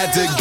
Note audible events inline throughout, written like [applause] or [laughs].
had to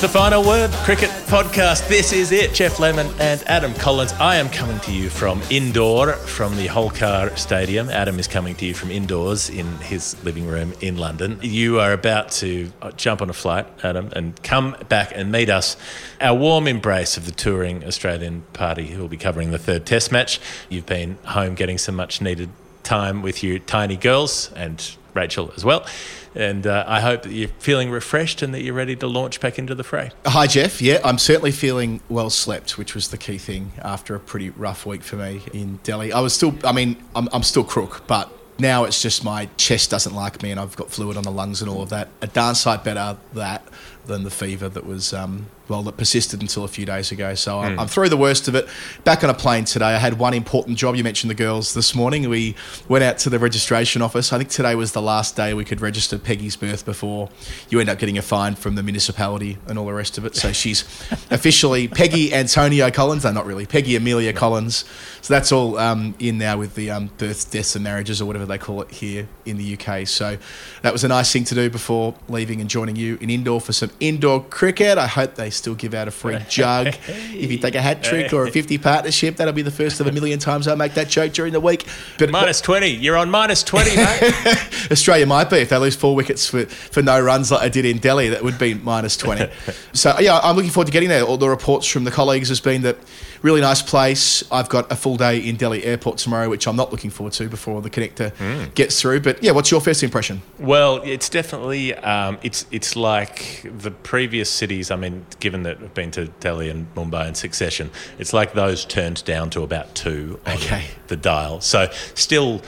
the final word cricket podcast. This is it. Jeff Lemon and Adam Collins. I am coming to you from Indore from the Holkar Stadium. Adam is coming to you from indoors in his living room in London. You are about to jump on a flight, Adam, and come back and meet us. Our warm embrace of the touring Australian party who will be covering the third Test match. You've been home getting some much needed time with your tiny girls and Rachel as well. And uh, I hope that you're feeling refreshed and that you're ready to launch back into the fray. Hi, Jeff. Yeah, I'm certainly feeling well slept, which was the key thing after a pretty rough week for me in Delhi. I was still, I mean, I'm, I'm still crook, but now it's just my chest doesn't like me and I've got fluid on the lungs and all of that. A darn sight better that than the fever that was, um, well, that persisted until a few days ago. So I'm, I'm through the worst of it. Back on a plane today. I had one important job. You mentioned the girls this morning. We went out to the registration office. I think today was the last day we could register Peggy's birth before you end up getting a fine from the municipality and all the rest of it. So she's [laughs] officially Peggy Antonio Collins. No, not really. Peggy Amelia Collins. So that's all um, in now with the um, births, deaths, and marriages, or whatever they call it here in the UK. So that was a nice thing to do before leaving and joining you in Indore for some indoor cricket. I hope they still give out a free [laughs] jug if you take a hat trick or a 50 partnership. That'll be the first of a million times I make that joke during the week. But Minus 20. You're on minus 20, mate. [laughs] Australia might be if they lose four wickets for, for no runs like they did in Delhi. That would be minus 20. [laughs] so, yeah, I'm looking forward to getting there. All the reports from the colleagues has been that really nice place. I've got a full day in Delhi airport tomorrow, which I'm not looking forward to before the connector gets through. But yeah, what's your first impression? well, it's definitely um, it's it's like the previous cities. I mean, given that I've been to Delhi and Mumbai in succession, it's like those turned down to about two on Okay. the dial. So still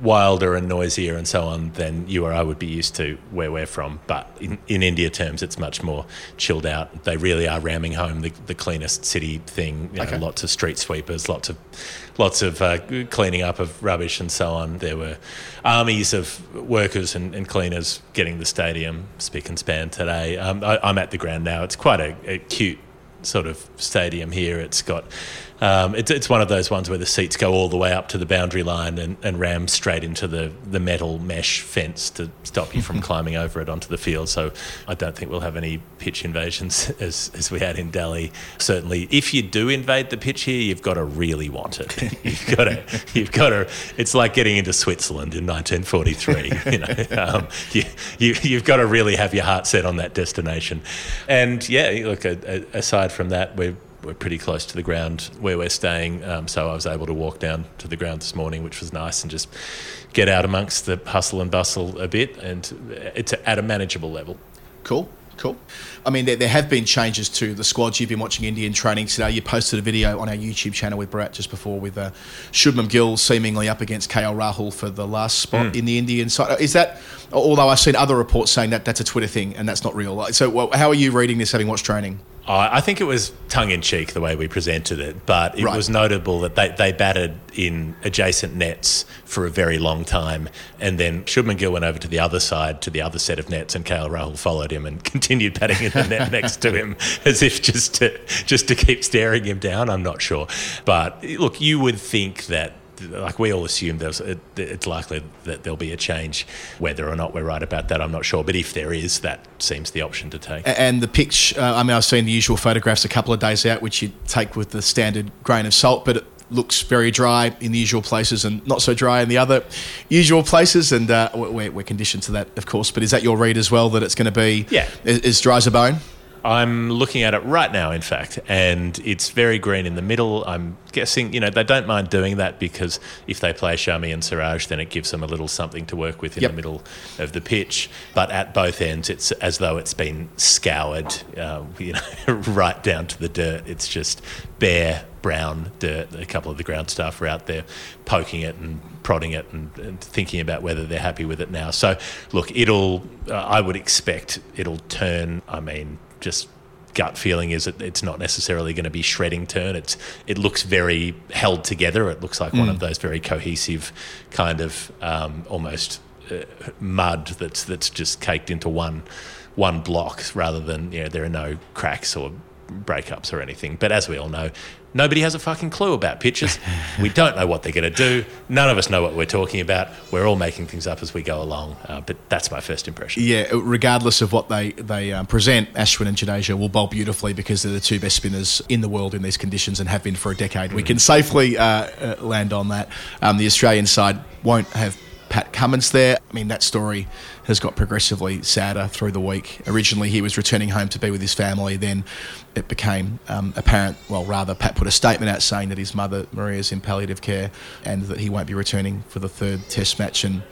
wilder and noisier and so on than you or I would be used to where we're from. But in, in India terms, it's much more chilled out. They really are ramming home the, the cleanest city thing. You know, Okay. Lots of street sweepers, lots of lots of uh, cleaning up of rubbish and so on. There were armies of workers and, and cleaners getting the stadium spick and span today. Um, I, I'm at the ground now. It's quite a, a cute sort of stadium here. It's got um, it's, it's one of those ones where the seats go all the way up to the boundary line and, and ram straight into the, the metal mesh fence to stop you from [laughs] climbing over it onto the field. So I don't think we'll have any pitch invasions [laughs] as, as we had in Delhi. Certainly, if you do invade the pitch here, you've got to really want it. [laughs] you've got to, you've got to. It's like getting into Switzerland in 1943. you know, um, you, you, you've got to really have your heart set on that destination. And yeah, look. Aside from that, we're we're pretty close to the ground where we're staying. Um, so I was able to walk down to the ground this morning, which was nice, and just get out amongst the hustle and bustle a bit. And it's at a manageable level. Cool, cool. I mean, there, there have been changes to the squads. You've been watching Indian training today. You posted a video on our YouTube channel with Bharat just before with uh, Shubman Gill seemingly up against KL Rahul for the last spot in the Indian side. Is that, although I've seen other reports saying that that's a Twitter thing and that's not real. So, well, how are you reading this having watched training? I I think it was tongue in cheek the way we presented it, but it Right. was notable that they, they batted in adjacent nets for a very long time. And then Shubman Gill went over to the other side, to the other set of nets, and KL Rahul followed him and [laughs] continued batting in the net next to him [laughs] as if just to, just to keep staring him down. I'm not sure. But look, you would think that like we all assume there's it, it's likely that there'll be a change whether or not we're right about that i'm not sure but if there is that seems the option to take And the pitch, uh, I mean, I've seen the usual photographs a couple of days out, which you take with the standard grain of salt, but it looks very dry in the usual places and not so dry in the other usual places. And uh, we're, we're conditioned to that, of course. But is that your read as well, that it's going to be Yeah. as, as dry as a bone? I'm looking at it right now, in fact, and it's very green in the middle. I'm guessing, you know, they don't mind doing that because if they play Shami and Siraj, then it gives them a little something to work with in Yep. the middle of the pitch. But at both ends, it's as though it's been scoured, uh, you know, [laughs] right down to the dirt. It's just bare brown dirt. A couple of the ground staff are out there poking it and prodding it and, and thinking about whether they're happy with it now. So, look, it'll, uh, I would expect it'll turn, I mean, just gut feeling is that it's not necessarily going to be shredding turn. It's it looks very held together. It looks like one of those very cohesive kind of um, almost uh, mud that's that's just caked into one one block rather than you know there are no cracks or breakups or anything. But as we all know, nobody has a fucking clue about pitches. [laughs] we don't know what they're going to do. None of us know what we're talking about. We're all making things up as we go along. Uh, but that's my first impression. Yeah, regardless of what they they um, present, Ashwin and Jadeja will bowl beautifully because they're the two best spinners in the world in these conditions and have been for a decade. We can safely uh, uh, land on that. Um, the Australian side won't have Pat Cummins there. I mean, that story has got progressively sadder through the week. Originally, he was returning home to be with his family. Then it became um, apparent, well, rather, Pat put a statement out saying that his mother, Maria, is in palliative care and that he won't be returning for the third test match. And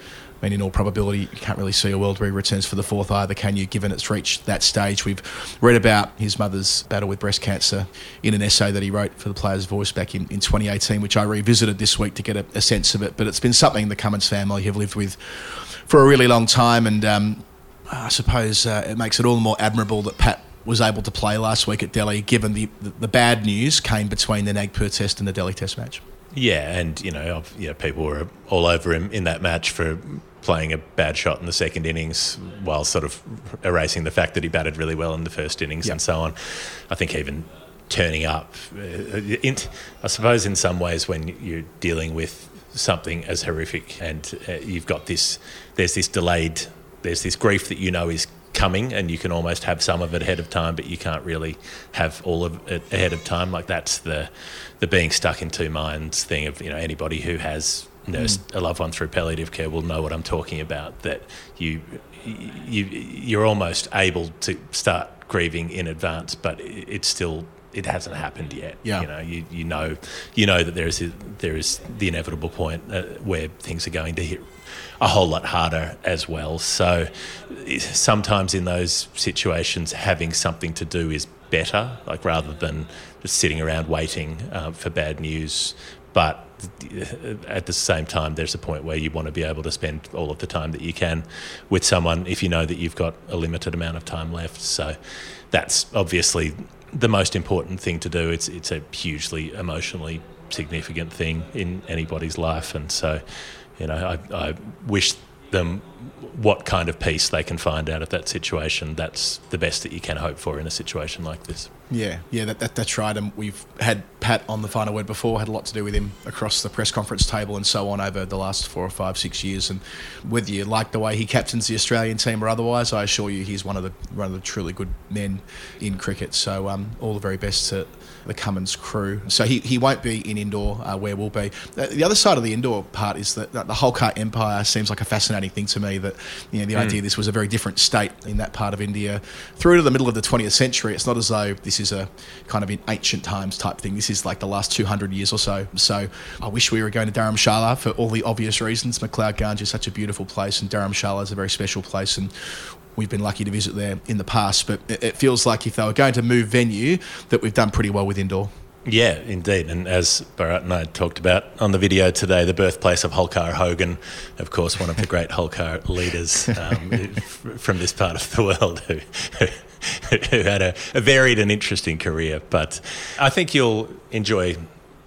mean, in all probability, you can't really see a world where he returns for the fourth either, can you, given it's reached that stage? We've read about his mother's battle with breast cancer in an essay that he wrote for the Player's Voice back in, in 2018, which I revisited this week to get a, a sense of it. But it's been something the Cummins family have lived with for a really long time, and um, I suppose uh, it makes it all the more admirable that Pat was able to play last week at Delhi, given the, the, the bad news came between the Nagpur Test and the Delhi Test match. Yeah, and you know, you know, people were all over him in that match for playing a bad shot in the second innings, while sort of erasing the fact that he batted really well in the first innings Yep. and so on. I think even turning up, uh, in, I suppose, in some ways, when you're dealing with something as horrific and uh, you've got this, there's this delayed, there's this grief that you know is coming and you can almost have some of it ahead of time but you can't really have all of it ahead of time like that's the the being stuck in two minds thing of you know anybody who has nursed a loved one through palliative care will know what I'm talking about that you you you're almost able to start grieving in advance but it- it's still it hasn't happened yet Yeah. you know you, you know you know that there is there is the inevitable point uh, where things are going to hit a whole lot harder as well. So sometimes in those situations, having something to do is better, like rather than just sitting around waiting uh, for bad news. But at the same time, there's a point where you want to be able to spend all of the time that you can with someone if you know that you've got a limited amount of time left. So that's obviously the most important thing to do. It's it's a hugely emotionally significant thing in anybody's life, and so you know I, I wish them what kind of peace they can find out of that situation. That's the best that you can hope for in a situation like this. Yeah, yeah, that, that, that's right. And we've had Pat on the final word before, had a lot to do with him across the press conference table and so on over the last four or five, six years. And whether you like the way he captains the Australian team or otherwise, I assure you he's one of the one of the truly good men in cricket. So um, all the very best to the Cummins crew. So he, he won't be in Indore uh, where we'll be. The other side of the Indore part is that, the Holkar Empire seems like a fascinating thing to me. That you know the idea this was a very different state in that part of India through to the middle of the 20th century. It's not as though this is a kind of in ancient times type thing. This is like the last 200 years or so. So I wish we were going to Dharamshala for all the obvious reasons. McLeod Ganj is such a beautiful place, and Dharamshala is a very special place, and we've been lucky to visit there in the past. But it, feels like if they were going to move venue, that we've done pretty well with Indore. Yeah, indeed. And as Bharat and I talked about on the video today, the birthplace of Holkar Hogan, of course, one of the great [laughs] Holkar leaders um, [laughs] from this part of the world who, [laughs] who had a, a varied and interesting career. But I think you'll enjoy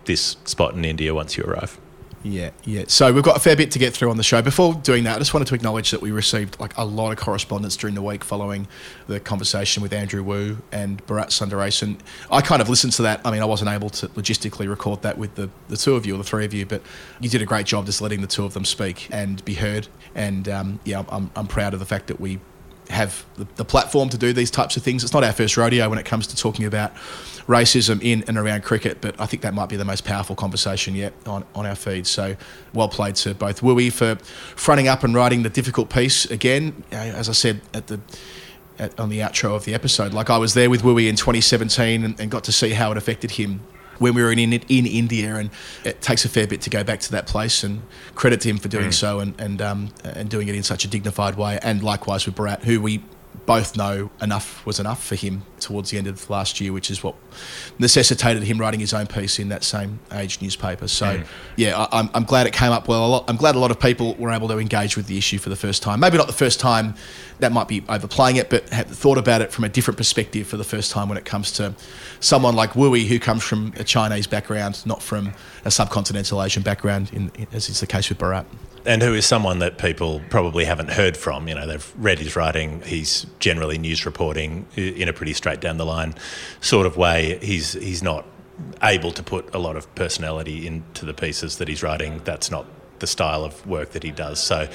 this spot in India once you arrive. Yeah, yeah. So we've got a fair bit to get through on the show. Before doing that, I just wanted to acknowledge that we received like a lot of correspondence during the week following the conversation with Andrew Wu and Bharat Sundaresan. I kind of listened to that. I mean, I wasn't able to logistically record that with the, the two of you or the three of you, but you did a great job just letting the two of them speak and be heard. And um, yeah, I'm, I'm proud of the fact that we have the, platform to do these types of things. It's not our first rodeo when it comes to talking about racism in and around cricket, but I think that might be the most powerful conversation yet on, on our feed. So well played to both Wooey for fronting up and writing the difficult piece again. Uh, As I said at the at, on the outro of the episode, like I was there with Wooey in 2017 and, and got to see how it affected him when we were in, in in India, and it takes a fair bit to go back to that place. And credit to him for doing so and and um, and doing it in such a dignified way. And likewise with Bharat, who we both know enough was enough for him towards the end of last year, which is what necessitated him writing his own piece in that same age newspaper. So, mm. yeah, I, I'm, I'm glad it came up well. A lot, I'm glad a lot of people were able to engage with the issue for the first time. Maybe not the first time, that might be overplaying it, but had thought about it from a different perspective for the first time when it comes to someone like Wooey, who comes from a Chinese background, not from a subcontinental Asian background, in, in, as is the case with Bharat. And who is someone that people probably haven't heard from. You know, they've read his writing. He's generally news reporting in a pretty straight down the line sort of way. He's he's not able to put a lot of personality into the pieces that he's writing. That's not the style of work that he does. So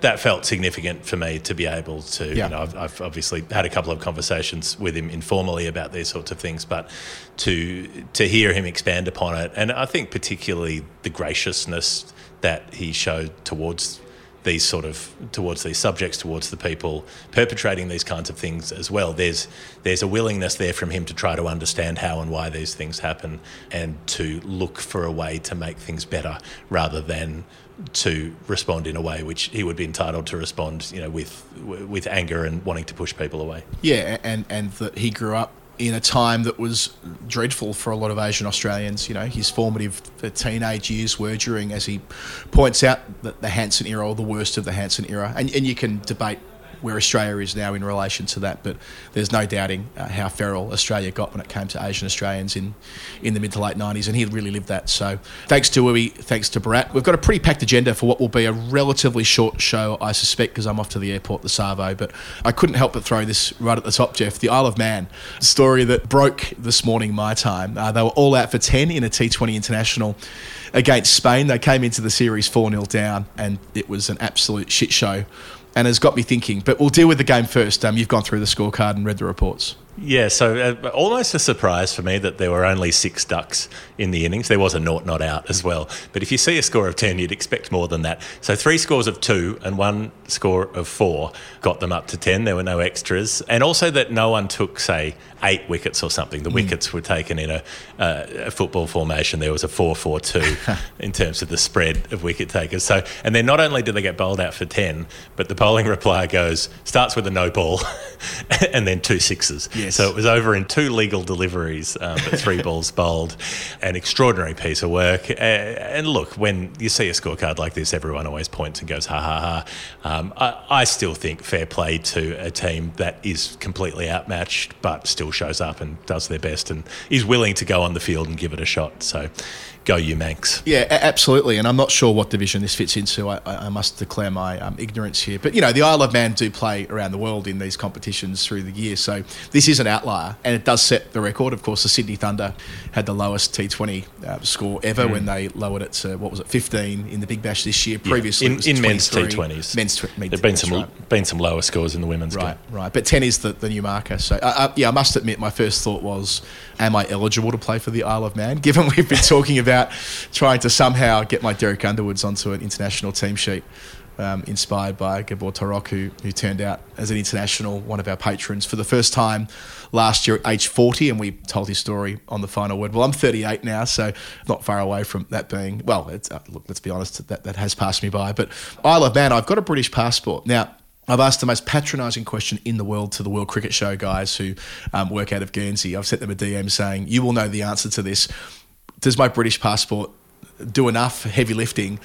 that felt significant for me to be able to. Yeah. You know, I've, I've obviously had a couple of conversations with him informally about these sorts of things, but to to hear him expand upon it, and I think particularly the graciousness that he showed towards these sort of towards these subjects, towards the people perpetrating these kinds of things as well. There's there's a willingness there from him to try to understand how and why these things happen, and to look for a way to make things better rather than to respond in a way which he would be entitled to respond, you know, with with anger and wanting to push people away. Yeah, and and that he grew up in a time that was dreadful for a lot of Asian Australians. You know, his formative teenage years were during, as he points out, the, the Hanson era or the worst of the Hanson era. And, and you can debate where Australia is now in relation to that, but there's no doubting uh, how feral Australia got when it came to Asian Australians in, in the mid to late 90s, and he really lived that. So thanks to Wooey, thanks to Bharat. We've got a pretty packed agenda for what will be a relatively short show, I suspect, because I'm off to the airport, the Savo, but I couldn't help but throw this right at the top, Jeff. The Isle of Man story that broke this morning, my time. Uh, they were all out for 10 in a T20 international against Spain. They came into the series 4 0 down, and it was an absolute shit show and has got me thinking. But we'll deal with the game first. Um, you've gone through the scorecard and read the reports. Yeah, so uh, almost a surprise for me that there were only six ducks in the innings. There was a naught not out as well. But if you see a score of 10, you'd expect more than that. So three scores of two and one score of four got them up to 10. There were no extras. And also that no one took, say, eight wickets or something. The wickets were taken in a, uh, a football formation. There was a 4 4 2 [laughs] in terms of the spread of wicket takers. So, and then not only did they get bowled out for 10, but the bowling reply goes, starts with a no ball [laughs] and then two sixes. Yes. So it was over in two legal deliveries, um, but three [laughs] balls bowled. An extraordinary piece of work. Uh, and look, when you see a scorecard like this, everyone always points and goes, ha ha ha. Um, I, I still think fair play to a team that is completely outmatched, but still shows up and does their best and is willing to go on the field and give it a shot. So go, you Manx. Yeah, absolutely. And I'm not sure what division this fits into. I, I must declare my um, ignorance here. But, you know, the Isle of Man do play around the world in these competitions through the year. So this is an outlier. And it does set the record. Of course, the Sydney Thunder had the lowest T20 uh, score ever when they lowered it to, what was it, 15 in the Big Bash this year. Previously, in, it was in men's T20s. Men's tw- men's- There've been some right. been some lower scores in the women's Right, game. right. Right. But 10 is the, the new marker. So, uh, uh, yeah, I must admit, my first thought was, am I eligible to play for the Isle of Man? Given we've been talking about trying to somehow get my Derek Underwoods onto an international team sheet, um, inspired by Gabor Tarok, who, who turned out as an international, one of our patrons, for the first time last year at age 40. And we told his story on the final word. Well, I'm 38 now, so not far away from that being, well, uh, look, let's be honest, that, that has passed me by. But Isle of Man, I've got a British passport. Now, I've asked the most patronising question in the world to the World Cricket Show guys who um, work out of Guernsey. I've sent them a DM saying, You will know the answer to this. Does my British passport do enough heavy lifting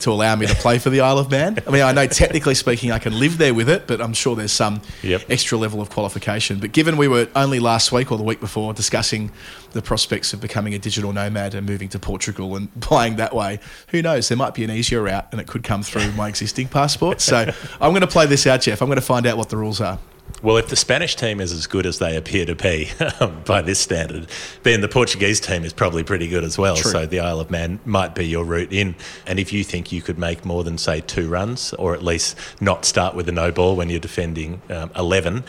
to allow me to play for the Isle of Man? I mean, I know technically speaking I can live there with it, but I'm sure there's some Yep. extra level of qualification. But given we were only last week or the week before discussing the prospects of becoming a digital nomad and moving to Portugal and [laughs] playing that way, who knows? There might be an easier route and it could come through my existing passport. So [laughs] I'm going to play this out, Jeff. I'm going to find out what the rules are. Well, if the Spanish team is as good as they appear to be [laughs] by this standard, then the Portuguese team is probably pretty good as well. True. So the Isle of Man might be your route in. And if you think you could make more than, say, two runs, or at least not start with a no ball when you're defending um, 11,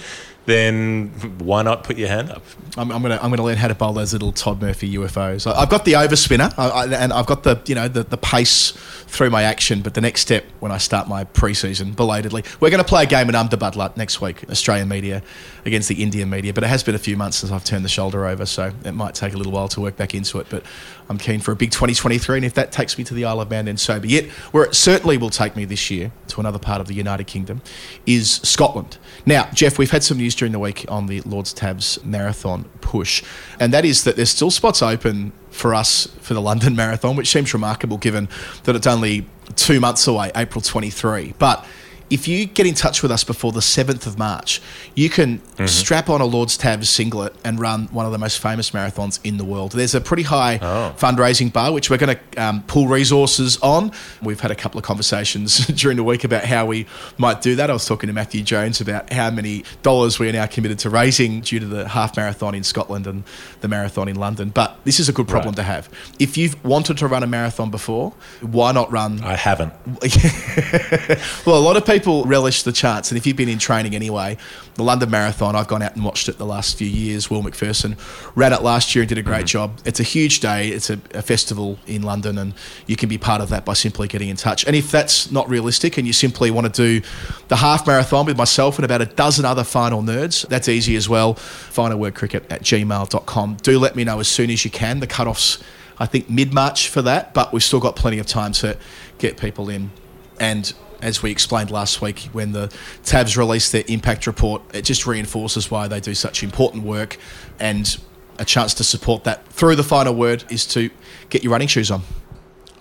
then why not put your hand up? I'm, I'm gonna I'm gonna learn how to bowl those little Todd Murphy UFOs. I, I've got the overspinner, I, I, and I've got the you know the, the pace through my action. But the next step when I start my preseason, belatedly, we're going to play a game in Ahmedabad next week, Australian media against the Indian media. But it has been a few months since I've turned the shoulder over, so it might take a little while to work back into it. But I'm keen for a big 2023, and if that takes me to the Isle of Man, then so be it. Where it certainly will take me this year to another part of the United Kingdom is Scotland. Now, Jeff, we've had some news during the week on the Lord's Tavs marathon push, and that is that there's still spots open for us for the London [laughs] Marathon, which seems remarkable given that it's only two months away, April 23. But if you get in touch with us before the 7th of March, you can Mm-hmm. strap on a Lord's Tav singlet and run one of the most famous marathons in the world. There's a pretty high Oh. fundraising bar, which we're going to um, pull resources on. We've had a couple of conversations [laughs] during the week about how we might do that. I was talking to Matthew Jones about how many dollars we are now committed to raising due to the half marathon in Scotland and the marathon in London. But this is a good problem Right. to have. If you've wanted to run a marathon before, why not run I haven't. [laughs] well, a lot of people relish the chance, and if you've been in training anyway, the London Marathon, I've gone out and watched it the last few years. Will Macpherson ran it last year and did a great mm-hmm. job. It's a huge day. It's a, a festival in London, and you can be part of that by simply getting in touch. And if that's not realistic, and you simply want to do the half marathon with myself and about a dozen other final nerds, that's easy as well. Finalwordcricket at gmail.com. Do let me know as soon as you can. The cutoff's I think mid March for that, but we've still got plenty of time to get people in. And as we explained last week, when the Tavs released their impact report, it just reinforces why they do such important work. And a chance to support that through the final word is to get your running shoes on.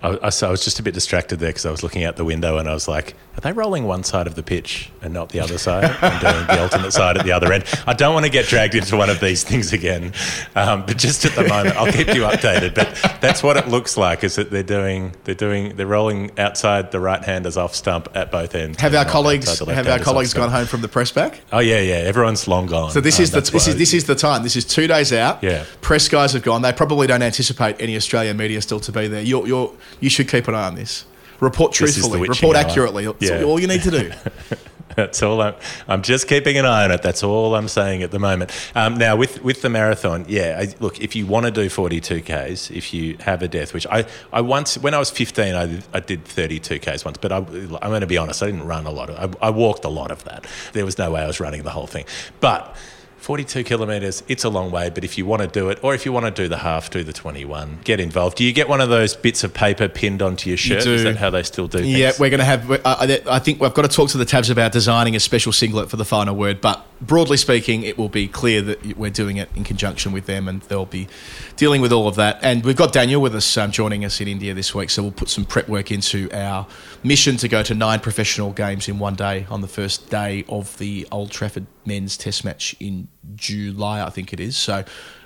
I, I, so I was just a bit distracted there because I was looking out the window and I was like, are they rolling one side of the pitch and not the other side [laughs] and doing the alternate side at the other end? I don't want to get dragged into one of these things again. Um, but just at the moment, I'll keep you updated. But that's what it looks like is that they're doing, they're doing, they're rolling outside the right handers off stump at both ends. Have our colleagues have our colleagues gone home from the press back? Oh yeah, yeah. Everyone's long gone. So this Um, is the this is this is the time. This is two days out. Yeah. Press guys have gone. They probably don't anticipate any Australian media still to be there. You're, you're you should keep an eye on this. Report This truthfully. witching Report hour. accurately. That's Yeah. all you need to do. [laughs] That's all I'm. I'm just keeping an eye on it. That's all I'm saying at the moment. Um, now with with the marathon, yeah. I, look, if you want to do 42 k's, if you have a death, which I I once when I was 15, I did, I did 32 k's once. But I, I'm going to be honest, I didn't run a lot. Of, I, I walked a lot of that. There was no way I was running the whole thing. But 42 kilometres, it's a long way, but if you want to do it, or if you want to do the half, do the 21, get involved. Do you get one of those bits of paper pinned onto your shirt? Is do. that how they still do things? Yeah, we're going to have. Uh, I I think we've got to talk to the Tavs about designing a special singlet for the final word. But broadly speaking, it will be clear that we're doing it in conjunction with them, and they'll be dealing with all of that. And we've got Daniel with us, um, joining us in India this week, so we'll put some prep work into our mission to go to nine professional games in one day on the first day of the Old Trafford Men's Test match in July, I think it is. So.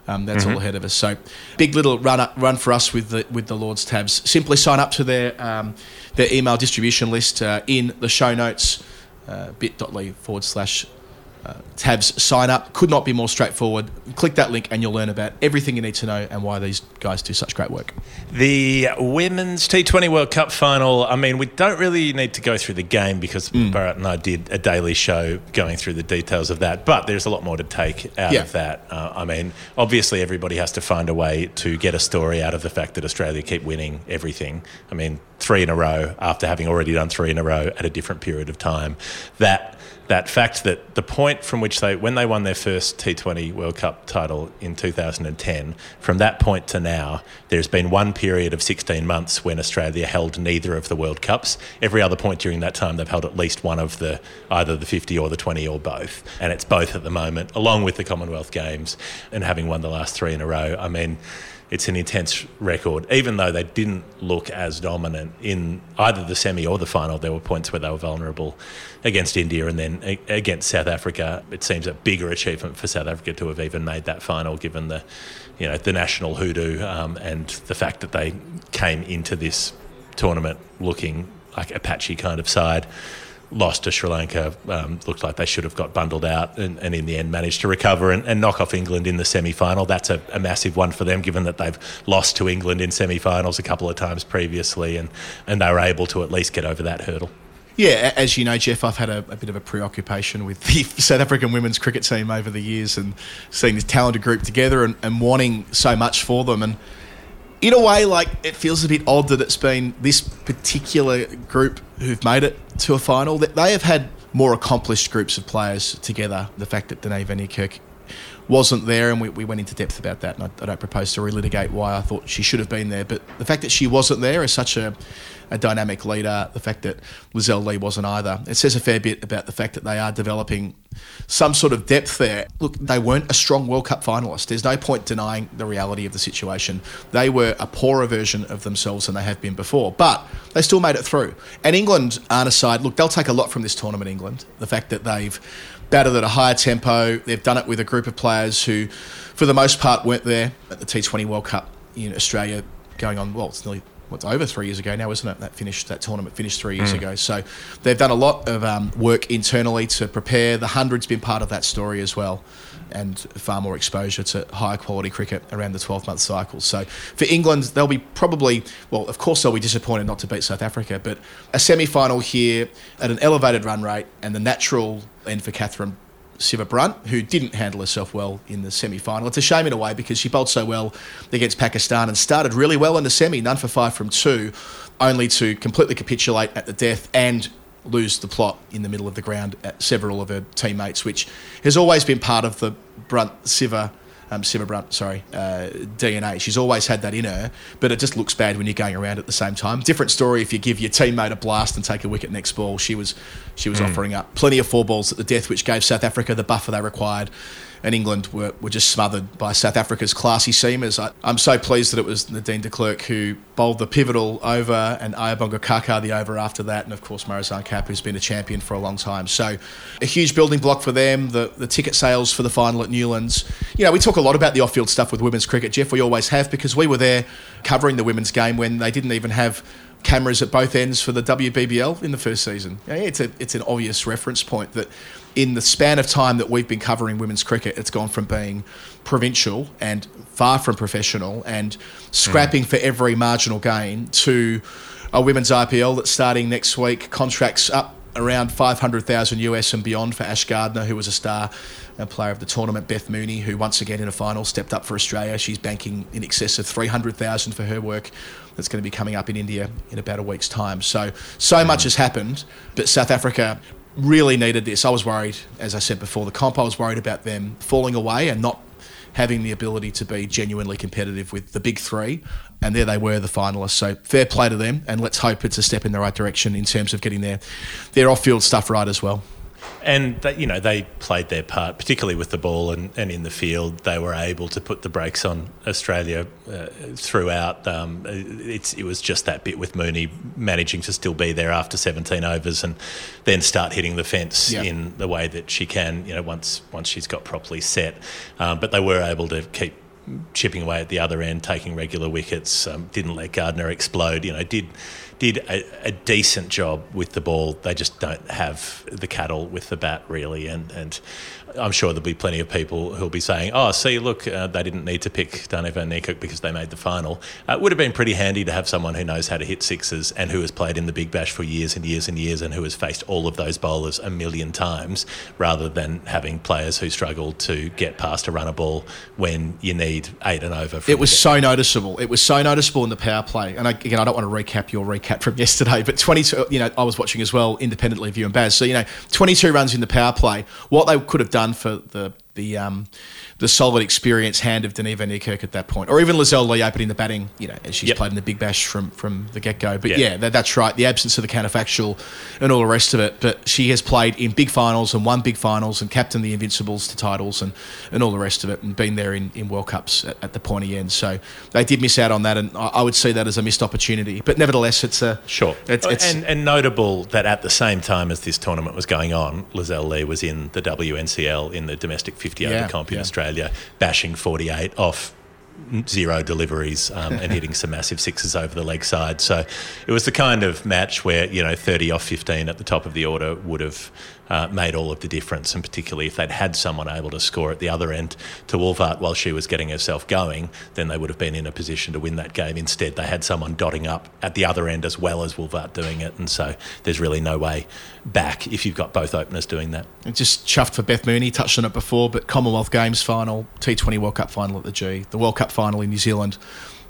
Um, that's all ahead of us. So, big little run up, run for us with the with the Lord's Tavs. Simply sign up to their um, their email distribution list uh, in the show notes. Uh, bit.ly forward slash uh, tavs sign up could not be more straightforward. Click that link and you'll learn about everything you need to know and why these guys do such great work. The Women's T20 World Cup final, I mean, we don't really need to go through the game because Mm. Bharat and I did a daily show going through the details of that, but there's a lot more to take out Yeah. of that. Uh, I mean, obviously, everybody has to find a way to get a story out of the fact that Australia keep winning everything. I mean, three in a row after having already done three in a row at a different period of time. That that fact that the point from which they, when they won their first T20 World Cup title in 2010, from that point to now, there's been one period of 16 months when Australia held neither of the World Cups. Every other point during that time, they've held at least one of the, either the 50 or the 20 or both. And it's both at the moment, along with the Commonwealth Games and having won the last three in a row. I mean, it's an intense record. Even though they didn't look as dominant in either the semi or the final, there were points where they were vulnerable against India and then against South Africa. It seems a bigger achievement for South Africa to have even made that final, given the, you know, the national hoodoo um, and the fact that they came into this tournament looking like a patchy kind of side lost to Sri Lanka, um, looked like they should have got bundled out, and, and in the end managed to recover and, and knock off England in the semi final. That's a, a massive one for them, given that they've lost to England in semi finals a couple of times previously, and, and they were able to at least get over that hurdle. Yeah, as you know, Jeff, I've had a, a bit of a preoccupation with the [laughs] South African women's cricket team over the years and seeing this talented group together and, and wanting so much for them. And in a way, like it feels a bit odd that it's been this particular group who've made it to a final. That they have had more accomplished groups of players together. The fact that Dane Van Niekerk wasn't there, and we, we went into depth about that. And I, I don't propose to relitigate why I thought she should have been there, but the fact that she wasn't there is such a, a dynamic leader. The fact that Lizelle Lee wasn't either, it says a fair bit about the fact that they are developing some sort of depth there. Look, they weren't a strong World Cup finalist. There's no point denying the reality of the situation. They were a poorer version of themselves than they have been before, but they still made it through. And England aren't a side. Look, they'll take a lot from this tournament. England, the fact that they've battled at a higher tempo. They've done it with a group of players who, for the most part, weren't there at the T20 World Cup in Australia going on, well, it's nearly what's over three years ago now, isn't it? That finished that tournament finished three years ago. So they've done a lot of um, work internally to prepare. The hundred's been part of that story as well, and far more exposure to higher quality cricket around the twelve month cycle. So for England, they'll be probably well, of course they'll be disappointed not to beat South Africa, but a semi final here at an elevated run rate and the natural end for Catherine Siva Brunt, who didn't handle herself well in the semi final. It's a shame in a way because she bowled so well against Pakistan and started really well in the semi, none for five from two, only to completely capitulate at the death and lose the plot in the middle of the ground at several of her teammates, which has always been part of the Brunt Sciver. Um, Sciver-Brunt, sorry, uh, DNA. She's always had that in her, but it just looks bad when you're going around at the same time. Different story if you give your teammate a blast and take a wicket next ball. She was, she was offering up plenty of four balls at the death, which gave South Africa the buffer they required, and England were, were just smothered by South Africa's classy seamers. I, I'm so pleased that it was Nadine de Klerk who bowled the pivotal over and Ayabonga Khaka the over after that, and of course Marizanne Kapp, who's been a champion for a long time. So a huge building block for them. The the ticket sales for the final at Newlands. You know, we talk a lot about the off-field stuff with women's cricket, Jeff. We always have because we were there covering the women's game when they didn't even have cameras at both ends for the WBBL in the first season. Yeah, It's a it's an obvious reference point that in the span of time that we've been covering women's cricket, it's gone from being provincial and far from professional and scrapping mm. for every marginal gain to a women's IPL that's starting next week. Contracts up around 500,000 US and beyond for Ash Gardner, who was a star and player of the tournament. Beth Mooney, who once again in a final stepped up for Australia. She's banking in excess of 300,000 for her work. That's going to be coming up in India in about a week's time. So, so mm. much has happened, but South Africa really needed this. I was worried, as I said before, the comp, I was worried about them falling away and not having the ability to be genuinely competitive with the big three. And there they were, the finalists. So fair play to them, and let's hope it's a step in the right direction in terms of getting their, their off field stuff right as well. And that, you know they played their part, particularly with the ball and, and in the field. They were able to put the brakes on Australia uh, throughout. Um, it's, it was just that bit with Mooney managing to still be there after 17 overs and then start hitting the fence Yeah. in the way that she can. You know, once once she's got properly set. Um, but they were able to keep chipping away at the other end, taking regular wickets. Um, didn't let Gardner explode. You know, did did a, a decent job with the ball. They just don't have the cattle with the bat really, and and I'm sure there'll be plenty of people who'll be saying, "Oh, see, look, uh, they didn't need to pick Dane van Niekerk because they made the final." Uh, it would have been pretty handy to have someone who knows how to hit sixes and who has played in the Big Bash for years and years and years and who has faced all of those bowlers a million times, rather than having players who struggle to get past a runner ball when you need eight and over. It was so noticeable. It was so noticeable in the power play. And I, again, I don't want to recap your recap from [laughs] yesterday, but 22, you know, I was watching as well independently of you and Baz. So, you know, 22 runs in the power play. What they could have done for the the um, the solid experience hand of Denise Van Niekerk at that point, or even Lizelle Lee opening the batting, you know, as she's Yep. played in the Big Bash from from the get go. But Yeah. yeah, that, that's right. The absence of the counterfactual and all the rest of it. But she has played in big finals and won big finals and captained the Invincibles to titles and, and all the rest of it and been there in, in World Cups at, at the pointy end. So they did miss out on that, and I, I would see that as a missed opportunity. But nevertheless, it's a Sure. It's, it's, and, and notable that at the same time as this tournament was going on, Lizelle Lee was in the WNCL in the domestic 50 over Yeah, comp in yeah. Australia, bashing 48 off zero deliveries um, and hitting some massive sixes over the leg side. So it was the kind of match where, you know, 30 off 15 at the top of the order would have uh, made all of the difference. And particularly if they'd had someone able to score at the other end to Wolvaardt while she was getting herself going, then they would have been in a position to win that game. Instead, they had someone dotting up at the other end as well as Wolvaardt doing it. And so there's really no way back if you've got both openers doing that. just chuffed for Beth Mooney, touched on it before, but Commonwealth Games final, T20 World Cup final at the G, the World Cup final in New Zealand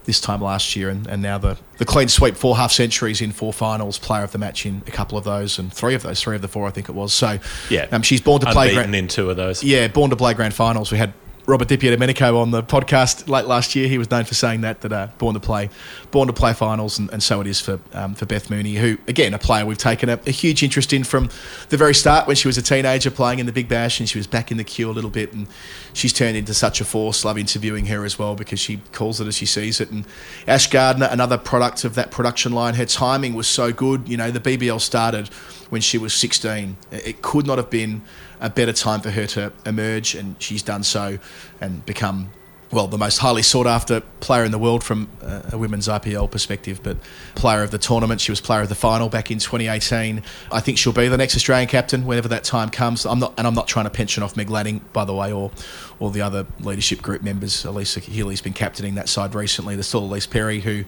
this time last year, and, and now the, the clean sweep, four half centuries in four finals, player of the match in a couple of those, and three of those, three of the four, I think it was. So, Yeah. um, she's born to play Unbeaten grand, in two of those. yeah, born to play grand finals. We had Robert Di Domenico on the podcast late last year. He was known for saying that that uh, born to play, born to play finals, and, and so it is for um, for Beth Mooney, who again a player we've taken a, a, huge interest in from the very start when she was a teenager playing in the Big Bash, and she was back in the queue a little bit, and she's turned into such a force. Love interviewing her as well because she calls it as she sees it. And Ash Gardner, another product of that production line, her timing was so good. You know, the BBL started when she was 16. It could not have been a better time for her to emerge, and she's done so and become well, the most highly sought after player in the world from uh, a women's IPL perspective, but player of the tournament. She was player of the final back in 2018. I think she'll be the next Australian captain whenever that time comes. I'm not, and I'm not trying to pension off Meg Lanning, by the way, or or the other leadership group members. Alyssa Healy's been captaining that side recently. There's still Ellyse Perry, who,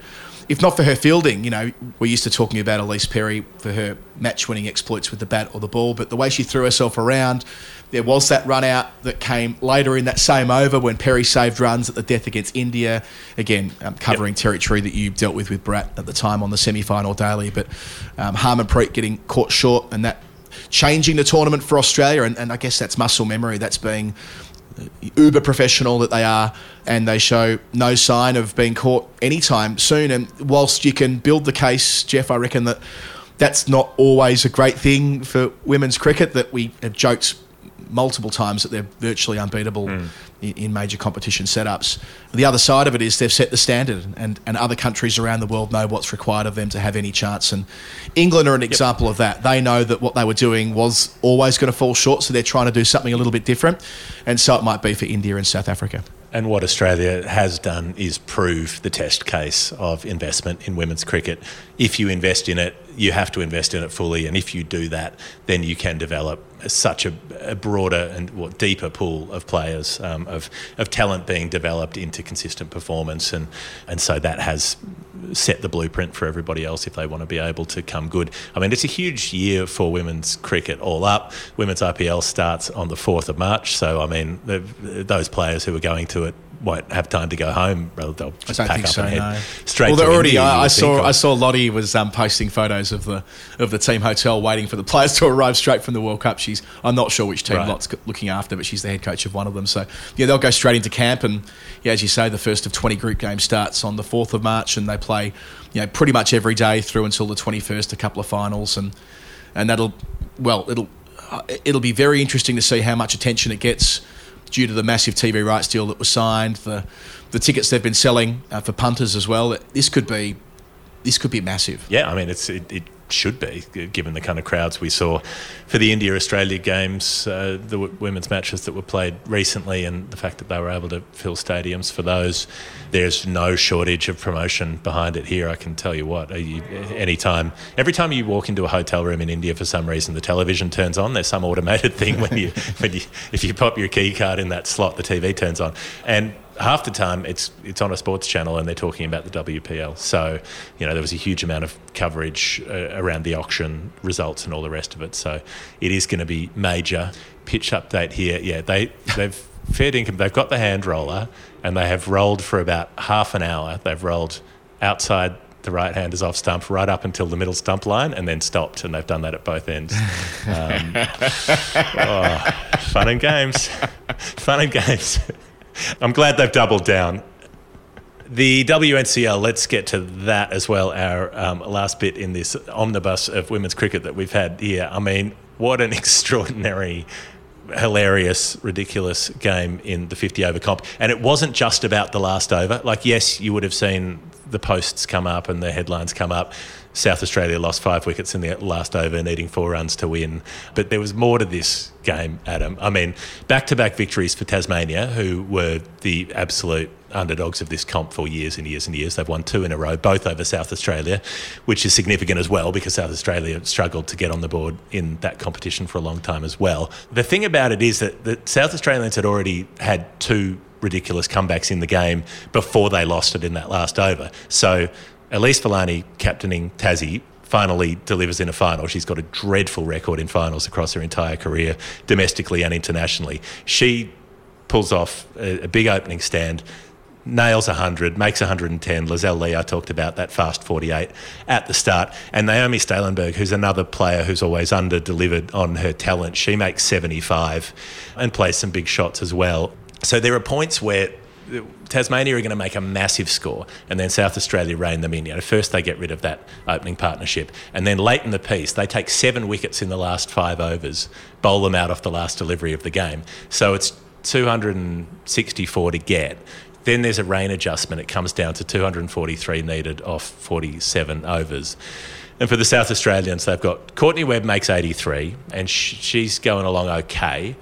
if not for her fielding, you know, we're used to talking about Ellyse Perry for her match-winning exploits with the bat or the ball, but the way she threw herself around there was that run out that came later in that same over when Perry saved runs at the death against India. Again, um, covering yep. territory that you dealt with with Bharat at the time on the semi final daily. But um, Harmanpreet getting caught short and that changing the tournament for Australia. And, and I guess that's muscle memory. That's being uber professional that they are, and they show no sign of being caught anytime soon. And whilst you can build the case, Jeff, I reckon that that's not always a great thing for women's cricket. That we have joked multiple times that they're virtually unbeatable mm. in, in, major competition setups. The other side of it is they've set the standard, and, and other countries around the world know what's required of them to have any chance. And England are an yep. example of that. They know that what they were doing was always going to fall short, so they're trying to do something a little bit different. And so it might be for India and South Africa. And what Australia has done is prove the test case of investment in women's cricket. If you invest in it, you have to invest in it fully. And if you do that, then you can develop such a, a broader and well, deeper pool of players, um, of, of talent being developed into consistent performance. And, and so that has set the blueprint for everybody else if they want to be able to come good. I mean, it's a huge year for women's cricket all up. Women's IPL starts on the 4th of March. So, I mean, those players who are going to it won't have time to go home. Rather they'll just pack up so, and head no. straight. Well, they're already. India, I, I saw. I saw Lottie was um, posting photos of the of the team hotel, waiting for the players to [laughs] arrive straight from the World Cup. She's. I'm not sure which team right. Lott's looking after, but she's the head coach of one of them. So yeah, they'll go straight into camp, and yeah, as you say, the first of 20 group games starts on the 4th of March, and they play, you know, pretty much every day through until the 21st. A couple of finals, and and that'll, well, it'll it'll be very interesting to see how much attention it gets due to the massive TV rights deal that was signed, the the tickets they've been selling uh, for punters as well. This could be this could be massive. Yeah, I mean it's it, it should be given the kind of crowds we saw for the India Australia games, uh, the w- women's matches that were played recently, and the fact that they were able to fill stadiums for those. There's no shortage of promotion behind it here. I can tell you what. You, anytime, every time you walk into a hotel room in India, for some reason the television turns on. There's some automated thing when you [laughs] when you if you pop your key card in that slot, the TV turns on, and half the time it's it's on a sports channel and they're talking about the WPL. So, you know, there was a huge amount of coverage uh, around the auction results and all the rest of it. So, it is going to be major. Pitch update here. Yeah, they they've [laughs] fair income. They've got the hand roller and they have rolled for about half an hour. They've rolled outside the right handers off stump right up until the middle stump line and then stopped, and they've done that at both ends. [laughs] Um, oh, fun and games. [laughs] Fun and games. I'm glad they've doubled down. The WNCL, let's get to that as well, our um, last bit in this omnibus of women's cricket that we've had here. I mean, what an [laughs] extraordinary hilarious, ridiculous game in the 50 over comp. And it wasn't just about the last over. Like, yes, you would have seen the posts come up and the headlines come up. South Australia lost five wickets in the last over, needing four runs to win. But there was more to this game, Adam. I mean, back to back victories for Tasmania, who were the absolute underdogs of this comp for years and years and years. They've won two in a row, both over South Australia, which is significant as well because South Australia struggled to get on the board in that competition for a long time as well. The thing about it is that the South Australians had already had two ridiculous comebacks in the game before they lost it in that last over. So Elyse Villani captaining Tassie finally delivers in a final. She's got a dreadful record in finals across her entire career, domestically and internationally. She pulls off a, a big opening stand nails 100, makes 110. Lizelle Lee, I talked about that fast 48 at the start. And Naomi Stalenberg, who's another player who's always under delivered on her talent, she makes 75 and plays some big shots as well. So there are points where Tasmania are going to make a massive score, and then South Australia rein them in. You know, first they get rid of that opening partnership, and then late in the piece they take seven wickets in the last five overs, bowl them out off the last delivery of the game. So it's 264 to get. Then there's a rain adjustment. It comes down to 243 needed off 47 overs. And for the South Australians, they've got Courtney Webb makes 83, and sh- she's going along okay.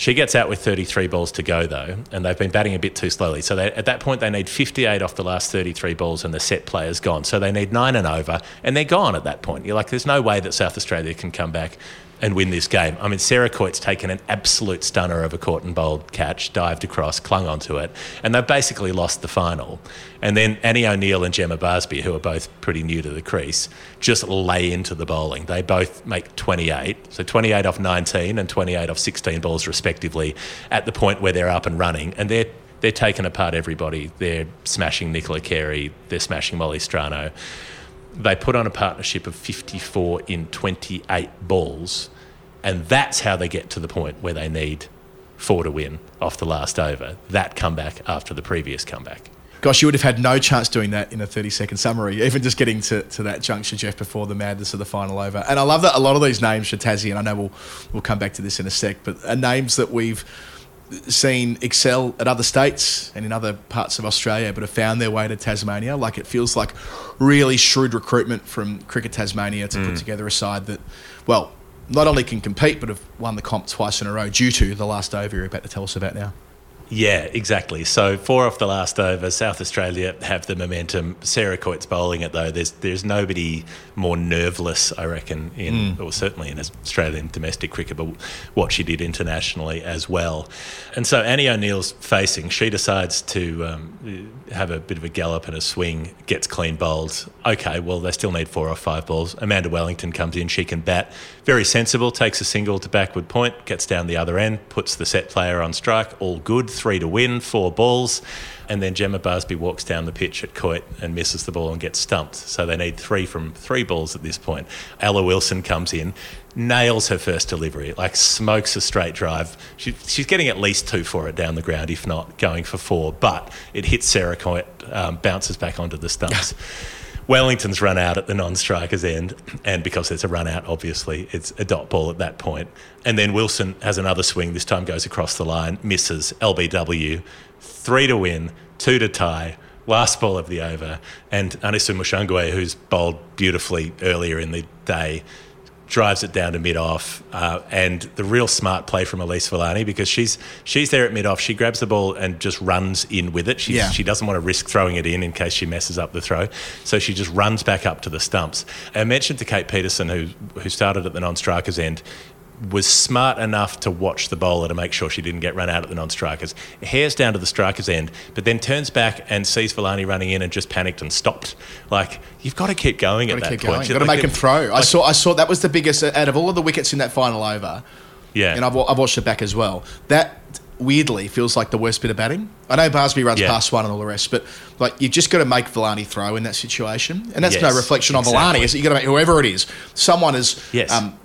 She gets out with 33 balls to go, though, and they've been batting a bit too slowly. So they, at that point, they need 58 off the last 33 balls, and the set player's gone. So they need nine and over, and they're gone at that point. You're like, there's no way that South Australia can come back and win this game. I mean, Sarah Coyte's taken an absolute stunner of a caught and bowled catch, dived across, clung onto it, and they've basically lost the final. And then Annie O'Neill and Gemma Barsby, who are both pretty new to the crease, just lay into the bowling. They both make 28, so 28 off 19 and 28 off 16 balls respectively, at the point where they're up and running, and they're they're taking apart everybody. They're smashing Nicola Carey. They're smashing Molly Strano they put on a partnership of 54 in 28 balls, and that's how they get to the point where they need four to win off the last over. That comeback after the previous comeback. Gosh, you would have had no chance doing that in a 30 second summary, even just getting to, to that juncture, Jeff, before the madness of the final over. And I love that a lot of these names Tassie, and I know we'll, we'll come back to this in a sec, but are names that we've seen excel at other states and in other parts of Australia, but have found their way to Tasmania. Like it feels like really shrewd recruitment from Cricket Tasmania to put mm. together a side that, well, not only can compete, but have won the comp twice in a row due to the last over you're about to tell us about now. Yeah, exactly. So four off the last over. South Australia have the momentum. Sarah Coyte's bowling it though. There's there's nobody more nerveless, I reckon, in or certainly in Australian domestic cricket, but what she did internationally as well. And so Annie O'Neill's facing. She decides to um, have a bit of a gallop and a swing. Gets clean bowled. Okay, well they still need four or five balls. Amanda Wellington comes in. She can bat. Very sensible. Takes a single to backward point. Gets down the other end. Puts the set player on strike. All good three to win, four balls. And then Gemma Barsby walks down the pitch at Coyte and misses the ball and gets stumped. So they need three from three balls at this point. Ella Wilson comes in, nails her first delivery, like smokes a straight drive. She, she's getting at least two for it down the ground, if not going for four. But it hits Sarah Coyte, um, bounces back onto the stumps. [laughs] Wellington's run out at the non-striker's end, and because it's a run out, obviously it's a dot ball at that point. And then Wilson has another swing. This time goes across the line, misses LBW, three to win, two to tie. Last ball of the over, and Anesu Mushangwe, who's bowled beautifully earlier in the day, drives it down to mid off, uh, and the real smart play from Elyse Villani because she's she's there at mid off. She grabs the ball and just runs in with it. She's, Yeah. She doesn't want to risk throwing it in in case she messes up the throw, so she just runs back up to the stumps. I mentioned to Kate Peterson, who who started at the non-strikers end. Was smart enough to watch the bowler to make sure she didn't get run out at the non-strikers. Hairs down to the strikers end, but then turns back and sees Villani running in and just panicked and stopped. Like you've got to keep going Got at that keep point. going. You've Got to like make him throw. I saw. I saw that was the biggest out of all of the wickets in that final over. Yeah. and I've, I've watched it back as well. That weirdly feels like the worst bit of batting. I know Barsby runs Yeah. past one and all the rest, but like you've just got to make Villani throw in that situation, and that's no reflection on exactly. Villani. Is you got to make whoever it is, someone is Yes. um,